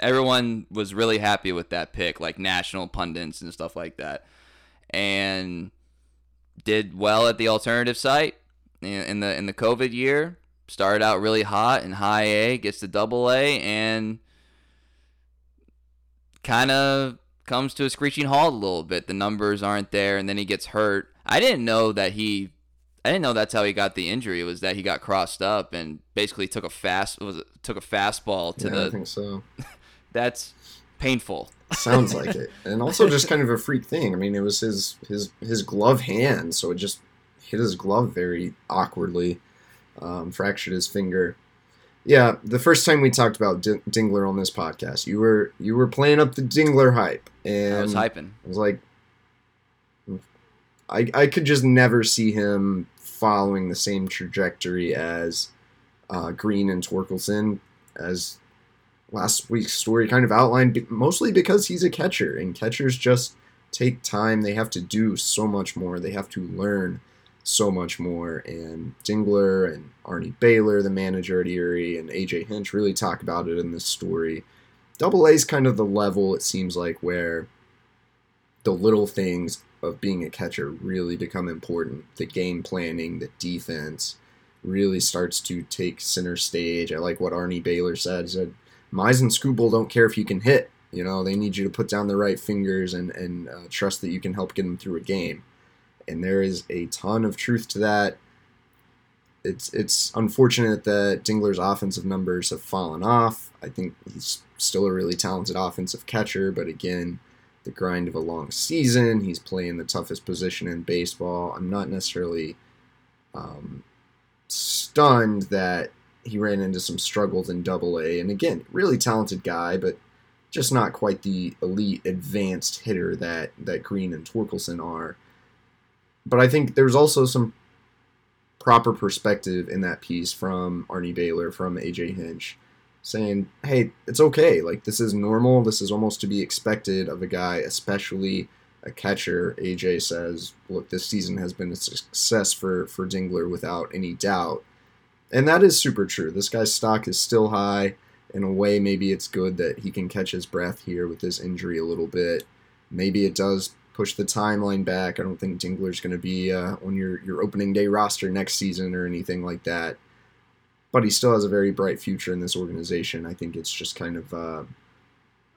Everyone was really happy with that pick, like national pundits and stuff like that. And did well at the alternative site in the in the COVID year. Started out really hot in high A, gets to double A, and kind of comes to a screeching halt a little bit. The numbers aren't there, and then he gets hurt. I didn't know that he. I didn't know that's how he got the injury. It was that he got crossed up and basically took a fast was took a fastball to yeah, the. I think so. that's painful. Sounds like it, and also just kind of a freak thing. I mean, it was his his his glove hand, so it just hit his glove very awkwardly. Um, fractured his finger. Yeah, the first time we talked about D- Dingler on this podcast, you were you were playing up the Dingler hype, and I was hyping. I was like, I I could just never see him following the same trajectory as uh, Greene and Torkelson, as last week's story kind of outlined. Mostly because he's a catcher, and catchers just take time. They have to do so much more. They have to learn so much more. And Dingler and Arnie Beyeler, the manager at Erie, and AJ Hinch really talk about it in this story. Double A is kind of the level, it seems like, where the little things of being a catcher really become important. The game planning, the defense really starts to take center stage. I like what Arnie Beyeler said. He said, Mize and Skubal don't care if you can hit. You know, they need you to put down the right fingers and, and uh, trust that you can help get them through a game and there is a ton of truth to that. It's it's unfortunate that Dingler's offensive numbers have fallen off. I think he's still a really talented offensive catcher, but again, the grind of a long season. He's playing the toughest position in baseball. I'm not necessarily um, stunned that he ran into some struggles in Double A. And again, really talented guy, but just not quite the elite advanced hitter that that Greene and Torkelson are but I think there's also some proper perspective in that piece from Arnie Beyeler, from AJ Hinch, saying, hey, it's okay. Like, this is normal. This is almost to be expected of a guy, especially a catcher. AJ says, look, this season has been a success for, for Dingler without any doubt. And that is super true. This guy's stock is still high. In a way, maybe it's good that he can catch his breath here with this injury a little bit. Maybe it does push the timeline back. I don't think Dingler's going to be uh, on your, your opening day roster next season or anything like that. But he still has a very bright future in this organization. I think it's just kind of uh,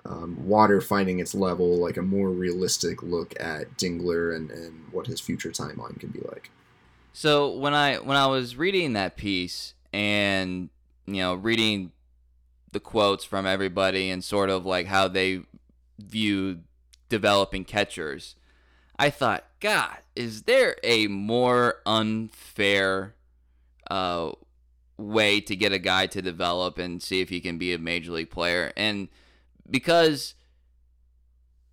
um, water finding its level, like a more realistic look at Dingler and, and what his future timeline can be like. So when I when I was reading that piece and you know reading the quotes from everybody and sort of like how they viewed developing catchers, I thought, God, is there a more unfair uh, way to get a guy to develop and see if he can be a major league player? And because,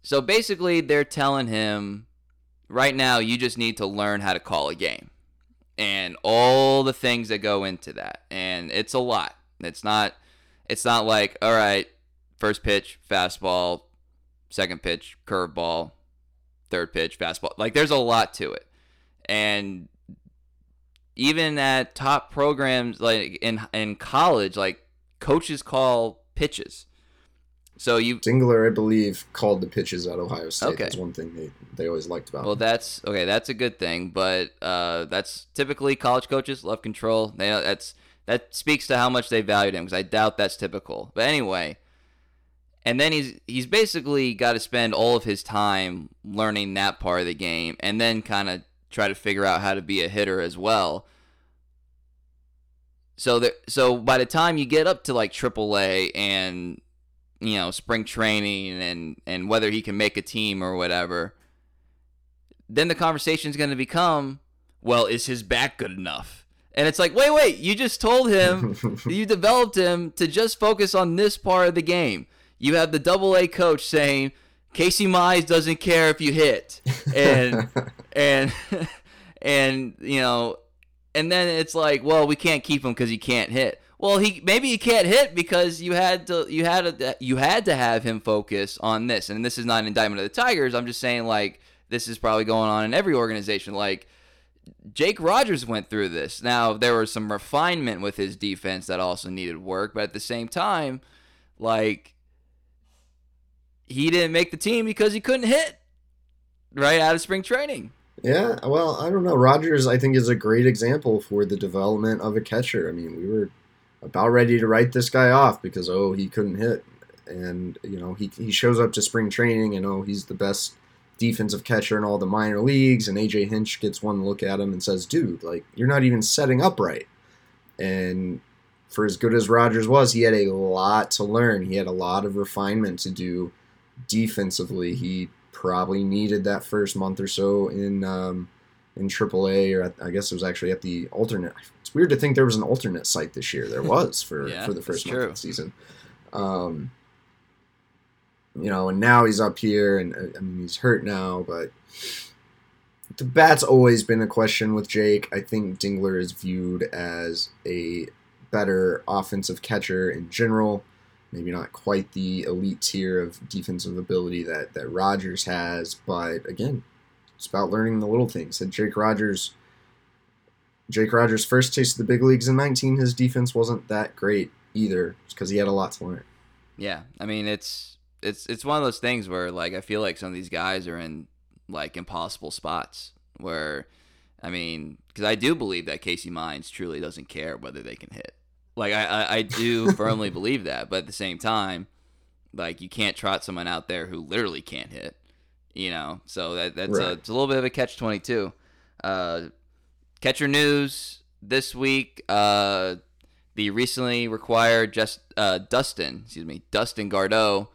so basically, they're telling him right now, you just need to learn how to call a game and all the things that go into that. And it's a lot. It's not, it's not like, all right, first pitch, fastball, second pitch, curveball, third pitch, fastball. Like there's a lot to it. And even at top programs like in in college, like coaches call pitches. So you Dingler, I believe, called the pitches at Ohio State. Okay. That's one thing they, they always liked about. Well, him. that's okay. That's a good thing, but uh, that's typically college coaches love control. They that's that speaks to how much they valued him because I doubt that's typical. But anyway, and then he's he's basically got to spend all of his time learning that part of the game and then kind of try to figure out how to be a hitter as well. So that so by the time you get up to like AAA and you know spring training and and whether he can make a team or whatever then the conversation is going to become well is his back good enough? And it's like wait wait you just told him you developed him to just focus on this part of the game you have the double A coach saying Casey Mize doesn't care if you hit, and and and you know, and then it's like, well, we can't keep him because he can't hit. Well, he maybe he can't hit because you had to you had to, you had to have him focus on this, and this is not an indictment of the Tigers. I'm just saying like this is probably going on in every organization. Like Jake Rogers went through this. Now there was some refinement with his defense that also needed work, but at the same time, like he didn't make the team because he couldn't hit right out of spring training. Yeah, well, I don't know. Rogers, I think, is a great example for the development of a catcher. I mean, we were about ready to write this guy off because oh, he couldn't hit, and you know he he shows up to spring training and oh, he's the best defensive catcher in all the minor leagues, and AJ Hinch gets one look at him and says, "Dude, like you're not even setting up right." And for as good as Rogers was, he had a lot to learn. He had a lot of refinement to do defensively, he probably needed that first month or so in um, in AAA, or at, I guess it was actually at the alternate. It's weird to think there was an alternate site this year. There was for Yeah, for the first month true. of the season. Um, you know, and now he's up here, and uh, I mean he's hurt now, but the bat's always been a question with Jake. I think Dingler is viewed as a better offensive catcher in general. Maybe not quite the elite tier of defensive ability that that Rogers has, but again, it's about learning the little things. And Jake Rogers, Jake Rogers' first taste of the big leagues in 19, his defense wasn't that great either, because he had a lot to learn. Yeah, I mean it's it's it's one of those things where like I feel like some of these guys are in like impossible spots where I mean because I do believe that Casey Mize truly doesn't care whether they can hit. Like I I, I do firmly believe that, but at the same time, like you can't trot someone out there who literally can't hit. You know, so that that's a, it's a little bit of a catch twenty two. Uh, catcher news this week. Uh, the recently required just uh, Dustin, excuse me, Dustin Garneau,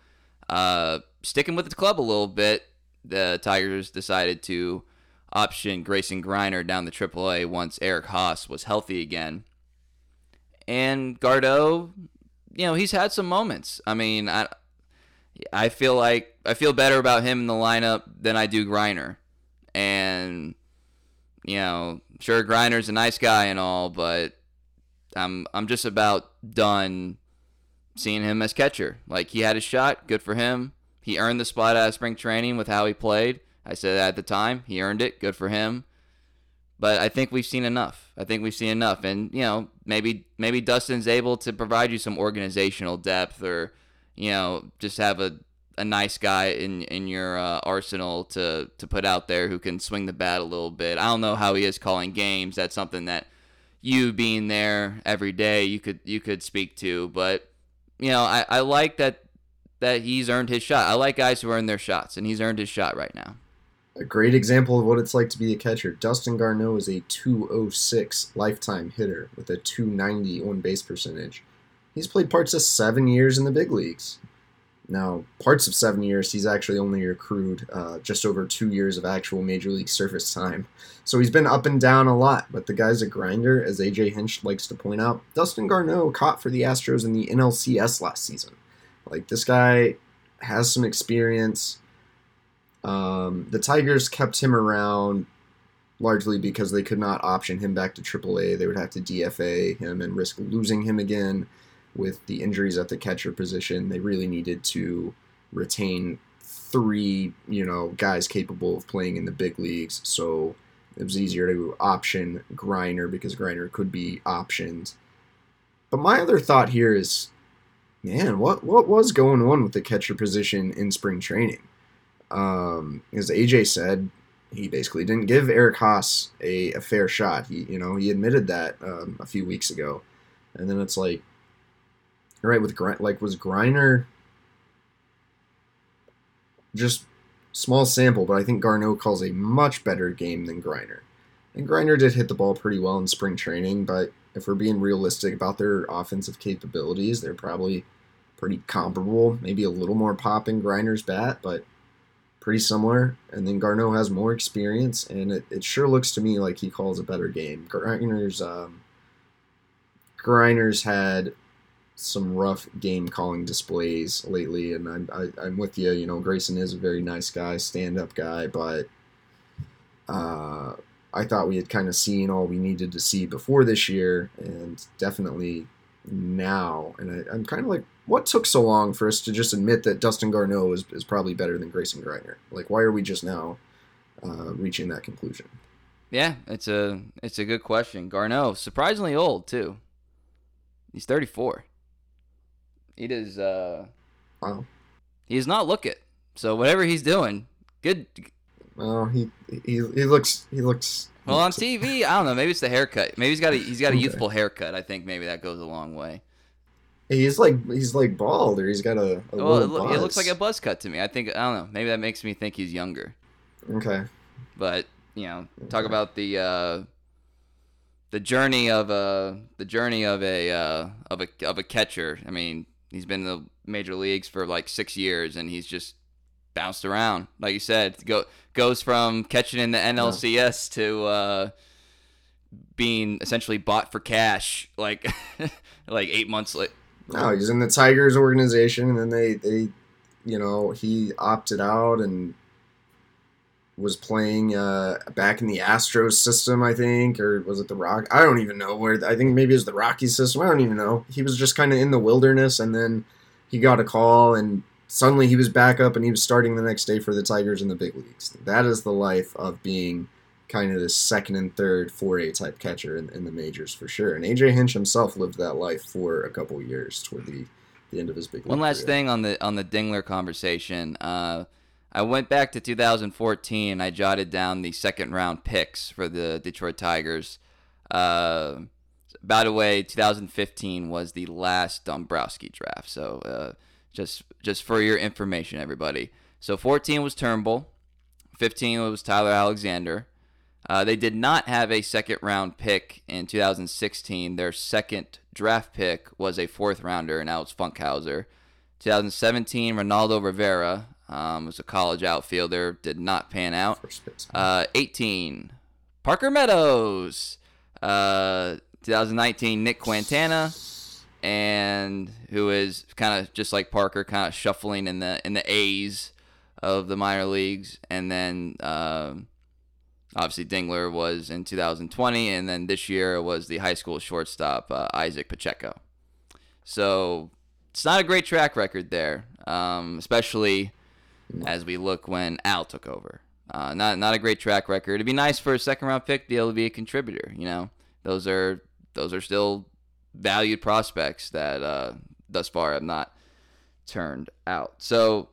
uh, sticking with the club a little bit. The Tigers decided to option Grayson Greiner down the AAA once Eric Haase was healthy again. And Garneau, you know, he's had some moments. I mean, I I feel like I feel better about him in the lineup than I do Greiner. And you know, sure Greiner's a nice guy and all, but I'm I'm just about done seeing him as catcher. Like he had his shot, good for him. He earned the spot out of spring training with how he played. I said that at the time. He earned it, good for him. But I think we've seen enough. I think we've seen enough, and you know maybe maybe Dustin's able to provide you some organizational depth, or you know just have a, a nice guy in in your uh, arsenal to to put out there who can swing the bat a little bit. I don't know how he is calling games. That's something that you being there every day you could you could speak to. But you know I, I like that that he's earned his shot. I like guys who earn their shots, and he's earned his shot right now. A great example of what it's like to be a catcher. Dustin Garneau is a 206 lifetime hitter with a 290 on base percentage. He's played parts of seven years in the big leagues. Now, parts of seven years, he's actually only accrued uh, just over two years of actual major league surface time. So he's been up and down a lot, but the guy's a grinder, as AJ Hinch likes to point out. Dustin Garneau caught for the Astros in the NLCS last season. Like, this guy has some experience. Um, the Tigers kept him around largely because they could not option him back to AAA. They would have to DFA him and risk losing him again with the injuries at the catcher position. They really needed to retain three, you know, guys capable of playing in the big leagues. So it was easier to option Greiner because Greiner could be optioned. But my other thought here is, man, what what was going on with the catcher position in spring training? Um, as AJ said, he basically didn't give Eric Haase a, a fair shot. He, you know, he admitted that um, a few weeks ago, and then it's like, all right, with Gr- like was Greiner just small sample, but I think Garneau calls a much better game than Greiner. And Greiner did hit the ball pretty well in spring training, but if we're being realistic about their offensive capabilities, they're probably pretty comparable. Maybe a little more pop in Greiner's bat, but pretty similar. And then Garneau has more experience, and it, it sure looks to me like he calls a better game. Greiner's um, had some rough game calling displays lately, and I'm I, I'm with you. You know, Grayson is a very nice guy, stand up guy, but uh, I thought we had kind of seen all we needed to see before this year, and definitely now. And I, I'm kind of like, what took so long for us to just admit that Dustin Garneau is, is probably better than Grayson Greiner? Like, why are we just now uh, reaching that conclusion? Yeah, it's a it's a good question. Garneau, surprisingly old too. He's 34. He does uh Wow. he does not look it. So whatever he's doing, good. Well, he he, he looks he looks Well, on TV, I don't know. Maybe it's the haircut. Maybe he's got a he's got a Okay. youthful haircut. I think maybe that goes a long way. He's like he's like bald, or he's got a, a Well, it, loo- it looks like a buzz cut to me. I think I don't know. Maybe that makes me think he's younger. okay. But you know, talk Okay. about the uh, the journey of a the journey of a uh, of a of a catcher. I mean, he's been in the major leagues for like six years, and he's just bounced around, like you said. Go goes from catching in the NLCS to uh, being essentially bought for cash, like like eight months late. No, he's in the Tigers organization, and then they they, you know, he opted out and was playing uh, back in the Astros system, I think, or was it the Rock? I don't even know where. I think maybe it was the Rocky system. I don't even know. He was just kind of in the wilderness, and then he got a call, and suddenly he was back up, and he was starting the next day for the Tigers in the big leagues. That is the life of being kind of this second and third 4A type catcher in, in the majors for sure. And AJ Hinch himself lived that life for a couple years toward the the end of his big. One last career. thing on the on the Dingler conversation. Uh, I went back to 2014. I jotted down the second round picks for the Detroit Tigers. Uh, by the way, 2015 was the last Dombrowski draft. So uh, just just for your information, everybody. So 14 was Turnbull, 15 was Tyler Alexander. Uh, they did not have a second round pick in 2016. Their second draft pick was a fourth rounder, and that was Funkhouser. 2017, Reynaldo Rivera, um, was a college outfielder. Did not pan out. Uh, 18. Parker Meadows. Uh, 2019. Nick Quintana, and who is kind of just like Parker, kind of shuffling in the in the A's of the minor leagues, and then. Uh, obviously, Dingler was in 2020, and then this year was the high school shortstop uh, Izaac Pacheco. So it's not a great track record there, um, especially as we look when Al took over. Uh, not not a great track record. It'd be nice for a second round pick to be able to be a contributor. You know, those are those are still valued prospects that uh, thus far have not turned out. So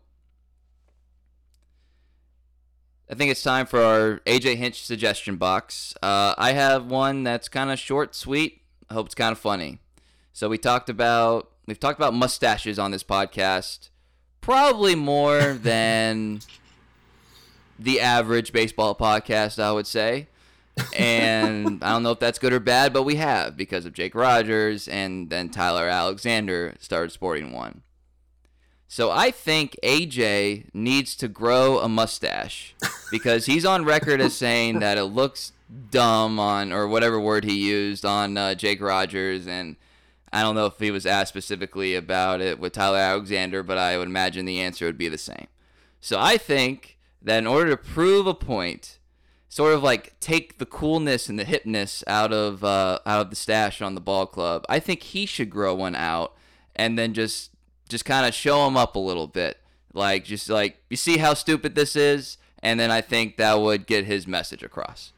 I think it's time for our AJ Hinch suggestion box. Uh, I have one that's kind of short, sweet. I hope it's kind of funny. So we talked about we've talked about mustaches on this podcast probably more than the average baseball podcast, I would say. And I don't know if that's good or bad, but we have because of Jake Rogers and then Tyler Alexander started sporting one. So I think AJ needs to grow a mustache because he's on record as saying that it looks dumb on or whatever word he used on uh, Jake Rogers and I don't know if he was asked specifically about it with Tyler Alexander, but I would imagine the answer would be the same. So I think that in order to prove a point, sort of like take the coolness and the hipness out of uh, out of the stash on the ball club, I think he should grow one out and then just just kind of show him up a little bit. Like just like you see how stupid this is, and then I think that would get his message across.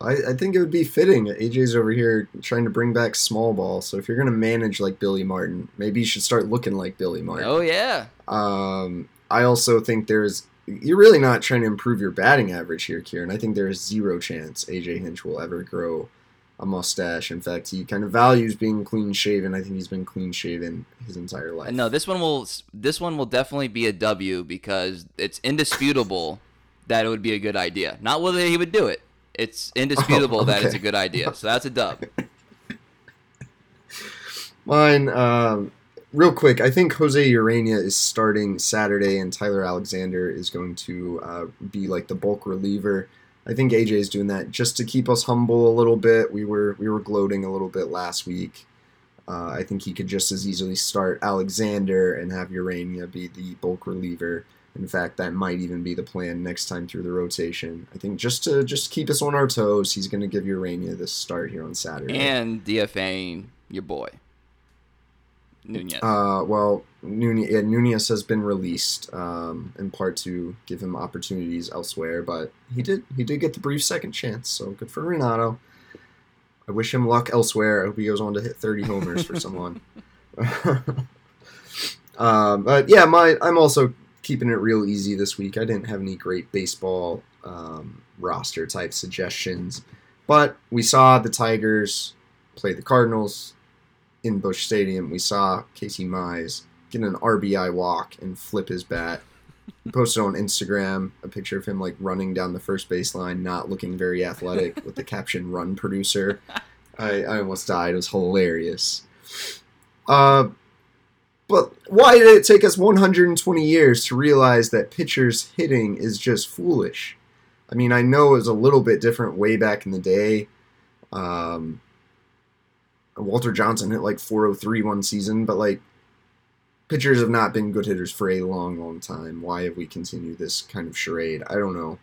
I, I think it would be fitting. AJ's over here trying to bring back small ball, so if you're gonna manage like Billy Martin, maybe you should start looking like Billy Martin. Oh yeah. Um, I also think there's you're really not trying to improve your batting average here, Kieran. I think there's zero chance AJ Hinch will ever grow a mustache. In fact, he kind of values being clean shaven. I think he's been clean shaven his entire life. No, this one will this one will definitely be a W because it's indisputable that it would be a good idea. Not whether he would do it. It's indisputable oh, okay. that it's a good idea. So that's a dub. Mine, um, real quick, I think Jose Urena is starting Saturday, and Tyler Alexander is going to uh, be like the bulk reliever. I think AJ is doing that just to keep us humble a little bit. We were we were gloating a little bit last week. Uh, I think he could just as easily start Alexander and have Urena be the bulk reliever. In fact, that might even be the plan next time through the rotation. I think just to just keep us on our toes, he's going to give Urena this start here on Saturday. And DFAing your boy. Nunez. Uh, well, Nunez, yeah, Nunez has been released um, in part to give him opportunities elsewhere, but he did he did get the brief second chance, so good for Renato. I wish him luck elsewhere. I hope he goes on to hit 30 homers for someone. um, but yeah, my I'm also keeping it real easy this week. I didn't have any great baseball um, roster type suggestions, but we saw the Tigers play the Cardinals in Busch Stadium. We saw Casey Mize get an RBI walk and flip his bat. He posted on Instagram a picture of him like running down the first baseline, not looking very athletic, with the caption "Run Producer." I, I almost died. It was hilarious. Uh, But why did it take us 120 years to realize that pitchers hitting is just foolish? I mean, I know it was a little bit different way back in the day. Um, Walter Johnson hit like 403 one season, but like pitchers have not been good hitters for a long, long time. Why have we continued this kind of charade? I don't know.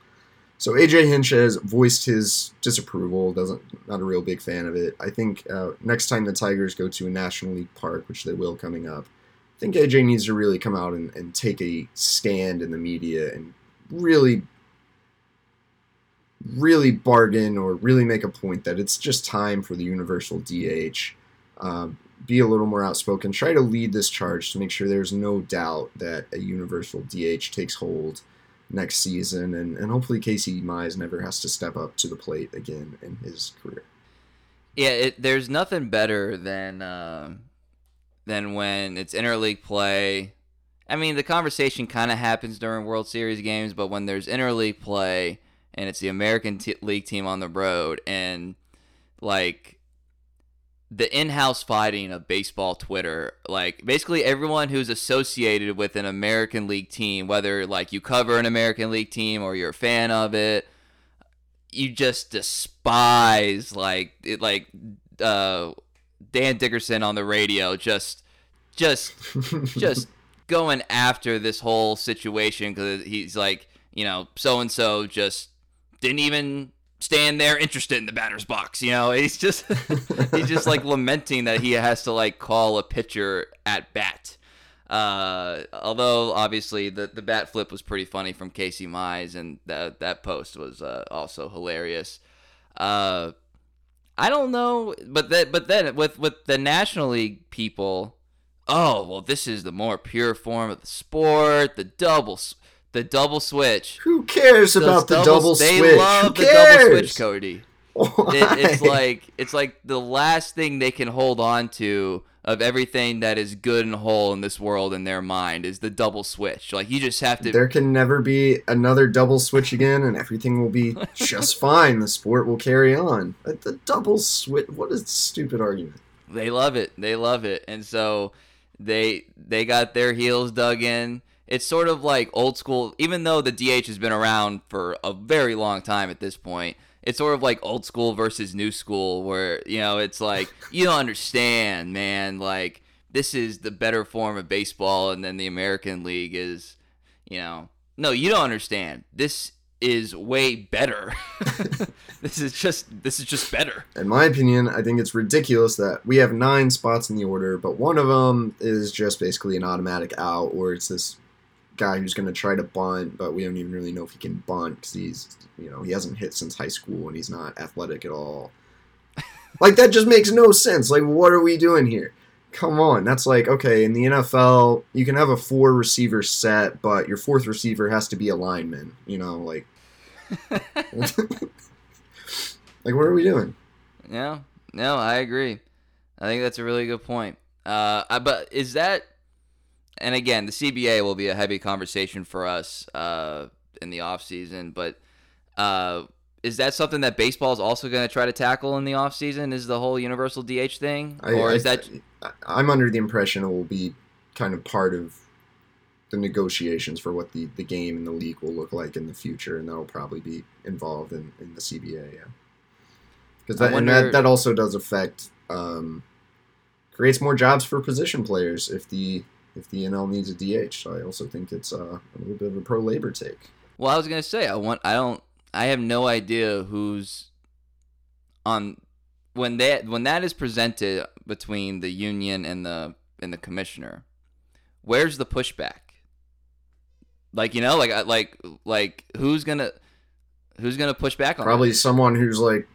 So AJ Hinch has voiced his disapproval. Doesn't not a real big fan of it. I think uh, next time the Tigers go to a National League park, which they will coming up, I think AJ needs to really come out and, and take a stand in the media and really, really bargain or really make a point that it's just time for the universal DH. Um, be a little more outspoken. Try to lead this charge to make sure there's no doubt that a universal DH takes hold next season, and, and hopefully Casey Mize never has to step up to the plate again in his career. Yeah, it, there's nothing better than uh, than when it's interleague play. I mean, the conversation kind of happens during World Series games, but when there's interleague play and it's the American t- League team on the road, and like the in-house fighting of baseball Twitter, like basically everyone who's associated with an American League team, whether like you cover an American League team or you're a fan of it, you just despise like it like uh Dan Dickerson on the radio just just just going after this whole situation cuz he's like, you know, so and so just didn't even stand there interested in the batter's box. You know, he's just he's just like lamenting that he has to like call a pitcher at bat. Uh, although obviously the the bat flip was pretty funny from Casey Mize, and that that post was uh, also hilarious. Uh, I don't know, but that but then with with the National League people, oh well, this is the more pure form of the sport, the double the double switch. Who cares Those about the double they switch? They love Who the double switch, Cody. It, it's like it's like the last thing they can hold on to of everything that is good and whole in this world in their mind is the double switch. Like you just have to. there can never be another double switch again, and everything will be just fine. The sport will carry on. But the double switch, what a stupid argument. They love it. They love it, and so they they got their heels dug in. It's sort of like old school, even though the DH has been around for a very long time at this point. It's sort of like old school versus new school, where you know it's like you don't understand, man. Like this is the better form of baseball, and then the American League is, you know, no, you don't understand. This is way better. this is just this is just better. In my opinion, I think it's ridiculous that we have nine spots in the order, but one of them is just basically an automatic out, or it's this guy who's going to try to bunt, but we don't even really know if he can bunt because he's, you know, he hasn't hit since high school and he's not athletic at all. like that just makes no sense. Like, what are we doing here? Come on, that's like okay. In the NFL, you can have a four receiver set, but your fourth receiver has to be a lineman. You know, like, like what are we doing? No, no, I agree. I think that's a really good point. Uh, I- but is that? And again, the CBA will be a heavy conversation for us uh, in the off season. But uh, is that something that baseball is also going to try to tackle in the off season? Is the whole universal DH thing, I- or I- is that? I- I'm under the impression it will be kind of part of the negotiations for what the, the game and the league will look like in the future, and that'll probably be involved in, in the CBA. Yeah, because that, and wonder- that that also does affect um, creates more jobs for position players if the if the NL needs a DH. I also think it's uh, a little bit of a pro labor take. Well, I was gonna say I want. I don't. I have no idea who's on when that when that is presented between the union and the and the commissioner. Where's the pushback? Like you know, like like like who's gonna who's gonna push back on Probably that? someone who's like,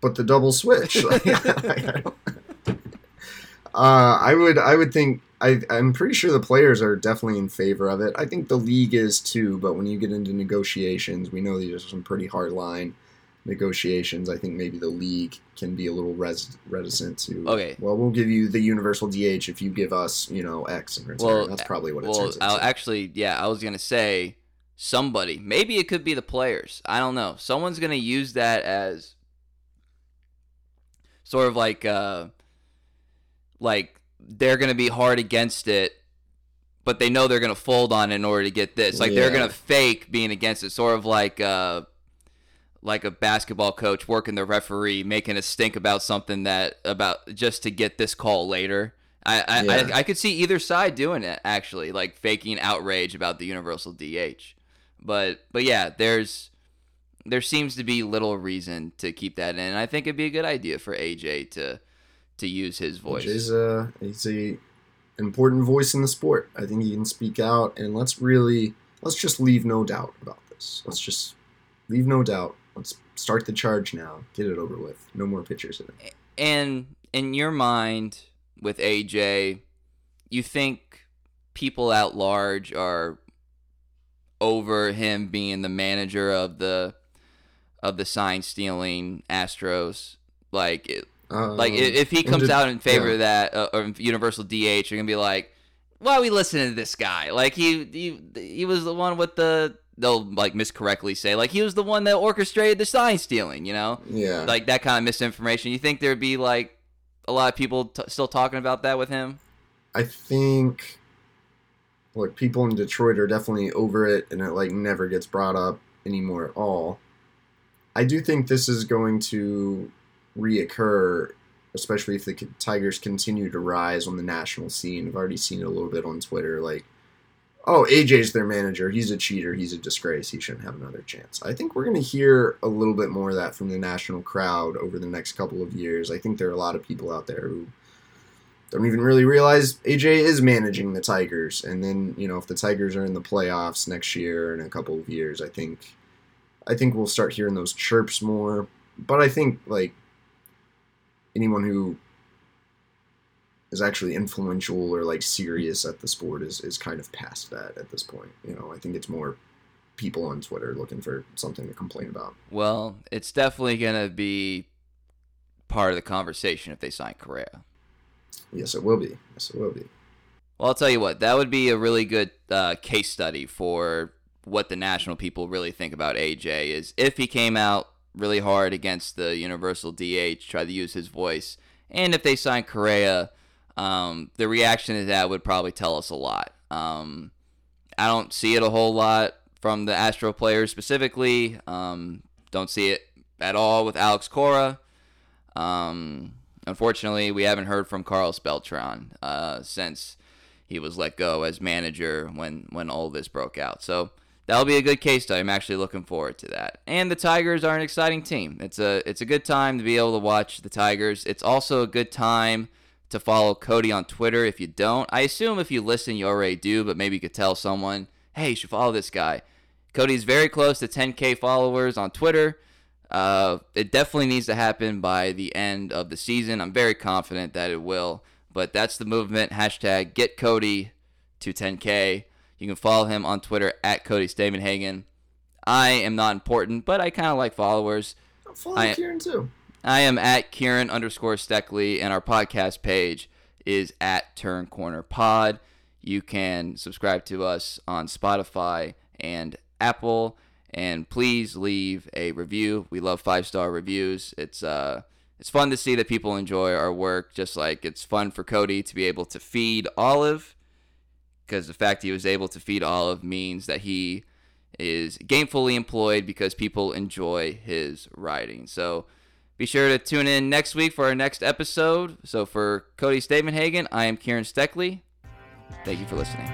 but the double switch. Like, I don't- uh, I would, I would think, I, I'm pretty sure the players are definitely in favor of it. I think the league is too. But when you get into negotiations, we know these are some pretty hard line negotiations. I think maybe the league can be a little res- reticent to. Okay. Well, we'll give you the universal DH if you give us, you know, X in return. Well, That's probably what it Well, turns. I'll actually, yeah, I was gonna say somebody. Maybe it could be the players. I don't know. Someone's gonna use that as sort of like, uh, like they're going to be hard against it, but they know they're going to fold on it in order to get this. Like they're going to fake being against it, sort of like uh, like a basketball coach working the referee, making a stink about something that about just to get this call later. I I, Yeah. I I could see either side doing it actually, like faking outrage about the universal DH. But but yeah, there's there seems to be little reason to keep that in. I think it'd be a good idea for AJ to to use his voice. Jay's a he's a important voice in the sport. I think he can speak out, and let's really let's just leave no doubt about this. Let's just leave no doubt. Let's start the charge now. Get it over with. No more pictures in it. And in your mind, with AJ, you think people at large are over him being the manager of the of the sign stealing Astros? Like, it, Um, like if he comes did- out in favor yeah. of that uh, or Universal DH, you're gonna be like, "Why are we listening to this guy? Like he he he was the one with the." They'll like miscorrectly say like he was the one that orchestrated the sign stealing, you know? yeah, like that kind of misinformation. You think there'd be like a lot of people t- still talking about that with him? I think look, people in Detroit are definitely over it, and it like never gets brought up anymore at all. I do think this is going to reoccur, especially if the Tigers continue to rise on the national scene. I've already seen it a little bit on Twitter, like, "Oh, AJ's their manager. He's a cheater. He's a disgrace. He shouldn't have another chance." I think we're going to hear a little bit more of that from the national crowd over the next couple of years. I think there are a lot of people out there who don't even really realize AJ is managing the Tigers. And then, you know, if the Tigers are in the playoffs next year in a couple of years, I think I think we'll start hearing those chirps more. But I think like anyone who is actually influential or like serious at the sport is, is kind of past that at this point. You know, I think it's more people on Twitter looking for something to complain about. Well, it's definitely gonna be part of the conversation if they sign Correa. Yes, it will be. Yes, it will be. Well, I'll tell you what, that would be a really good uh, case study for what the national people really think about AJ. Is if he came out really hard against the Universal DH, try to use his voice, and if they sign Correa, um, the reaction to that would probably tell us a lot. Um, I don't see it a whole lot from the Astro players specifically. Um, don't see it at all with Alex Cora. Um, unfortunately, we haven't heard from Carlos Beltran uh, since he was let go as manager when when all this broke out. So that'll be a good case study. I'm actually looking forward to that. And the Tigers are an exciting team. It's a it's a good time to be able to watch the Tigers. It's also a good time to follow Cody on Twitter. If you don't, I assume if you listen, you already do. But maybe you could tell someone, hey, you should follow this guy. Cody's very close to 10k followers on Twitter. Uh, it definitely needs to happen by the end of the season. I'm very confident that it will. But that's the movement. Hashtag get Cody to 10K. You can follow him on Twitter at Cody Stavenhagen. I am not important, but I kind of like followers. Follow I- Kieran too. I am at Kieran underscore Steckley, and our podcast page is at Turn Corner Pod. You can subscribe to us on Spotify and Apple, and please leave a review. We love five star reviews. It's uh, it's fun to see that people enjoy our work. Just like it's fun for Cody to be able to feed Olive, because the fact he was able to feed Olive means that he is gainfully employed because people enjoy his writing. So be sure to tune in next week for our next episode. So for Cody Stavenhagen, I am Kieran Steckley. Thank you for listening.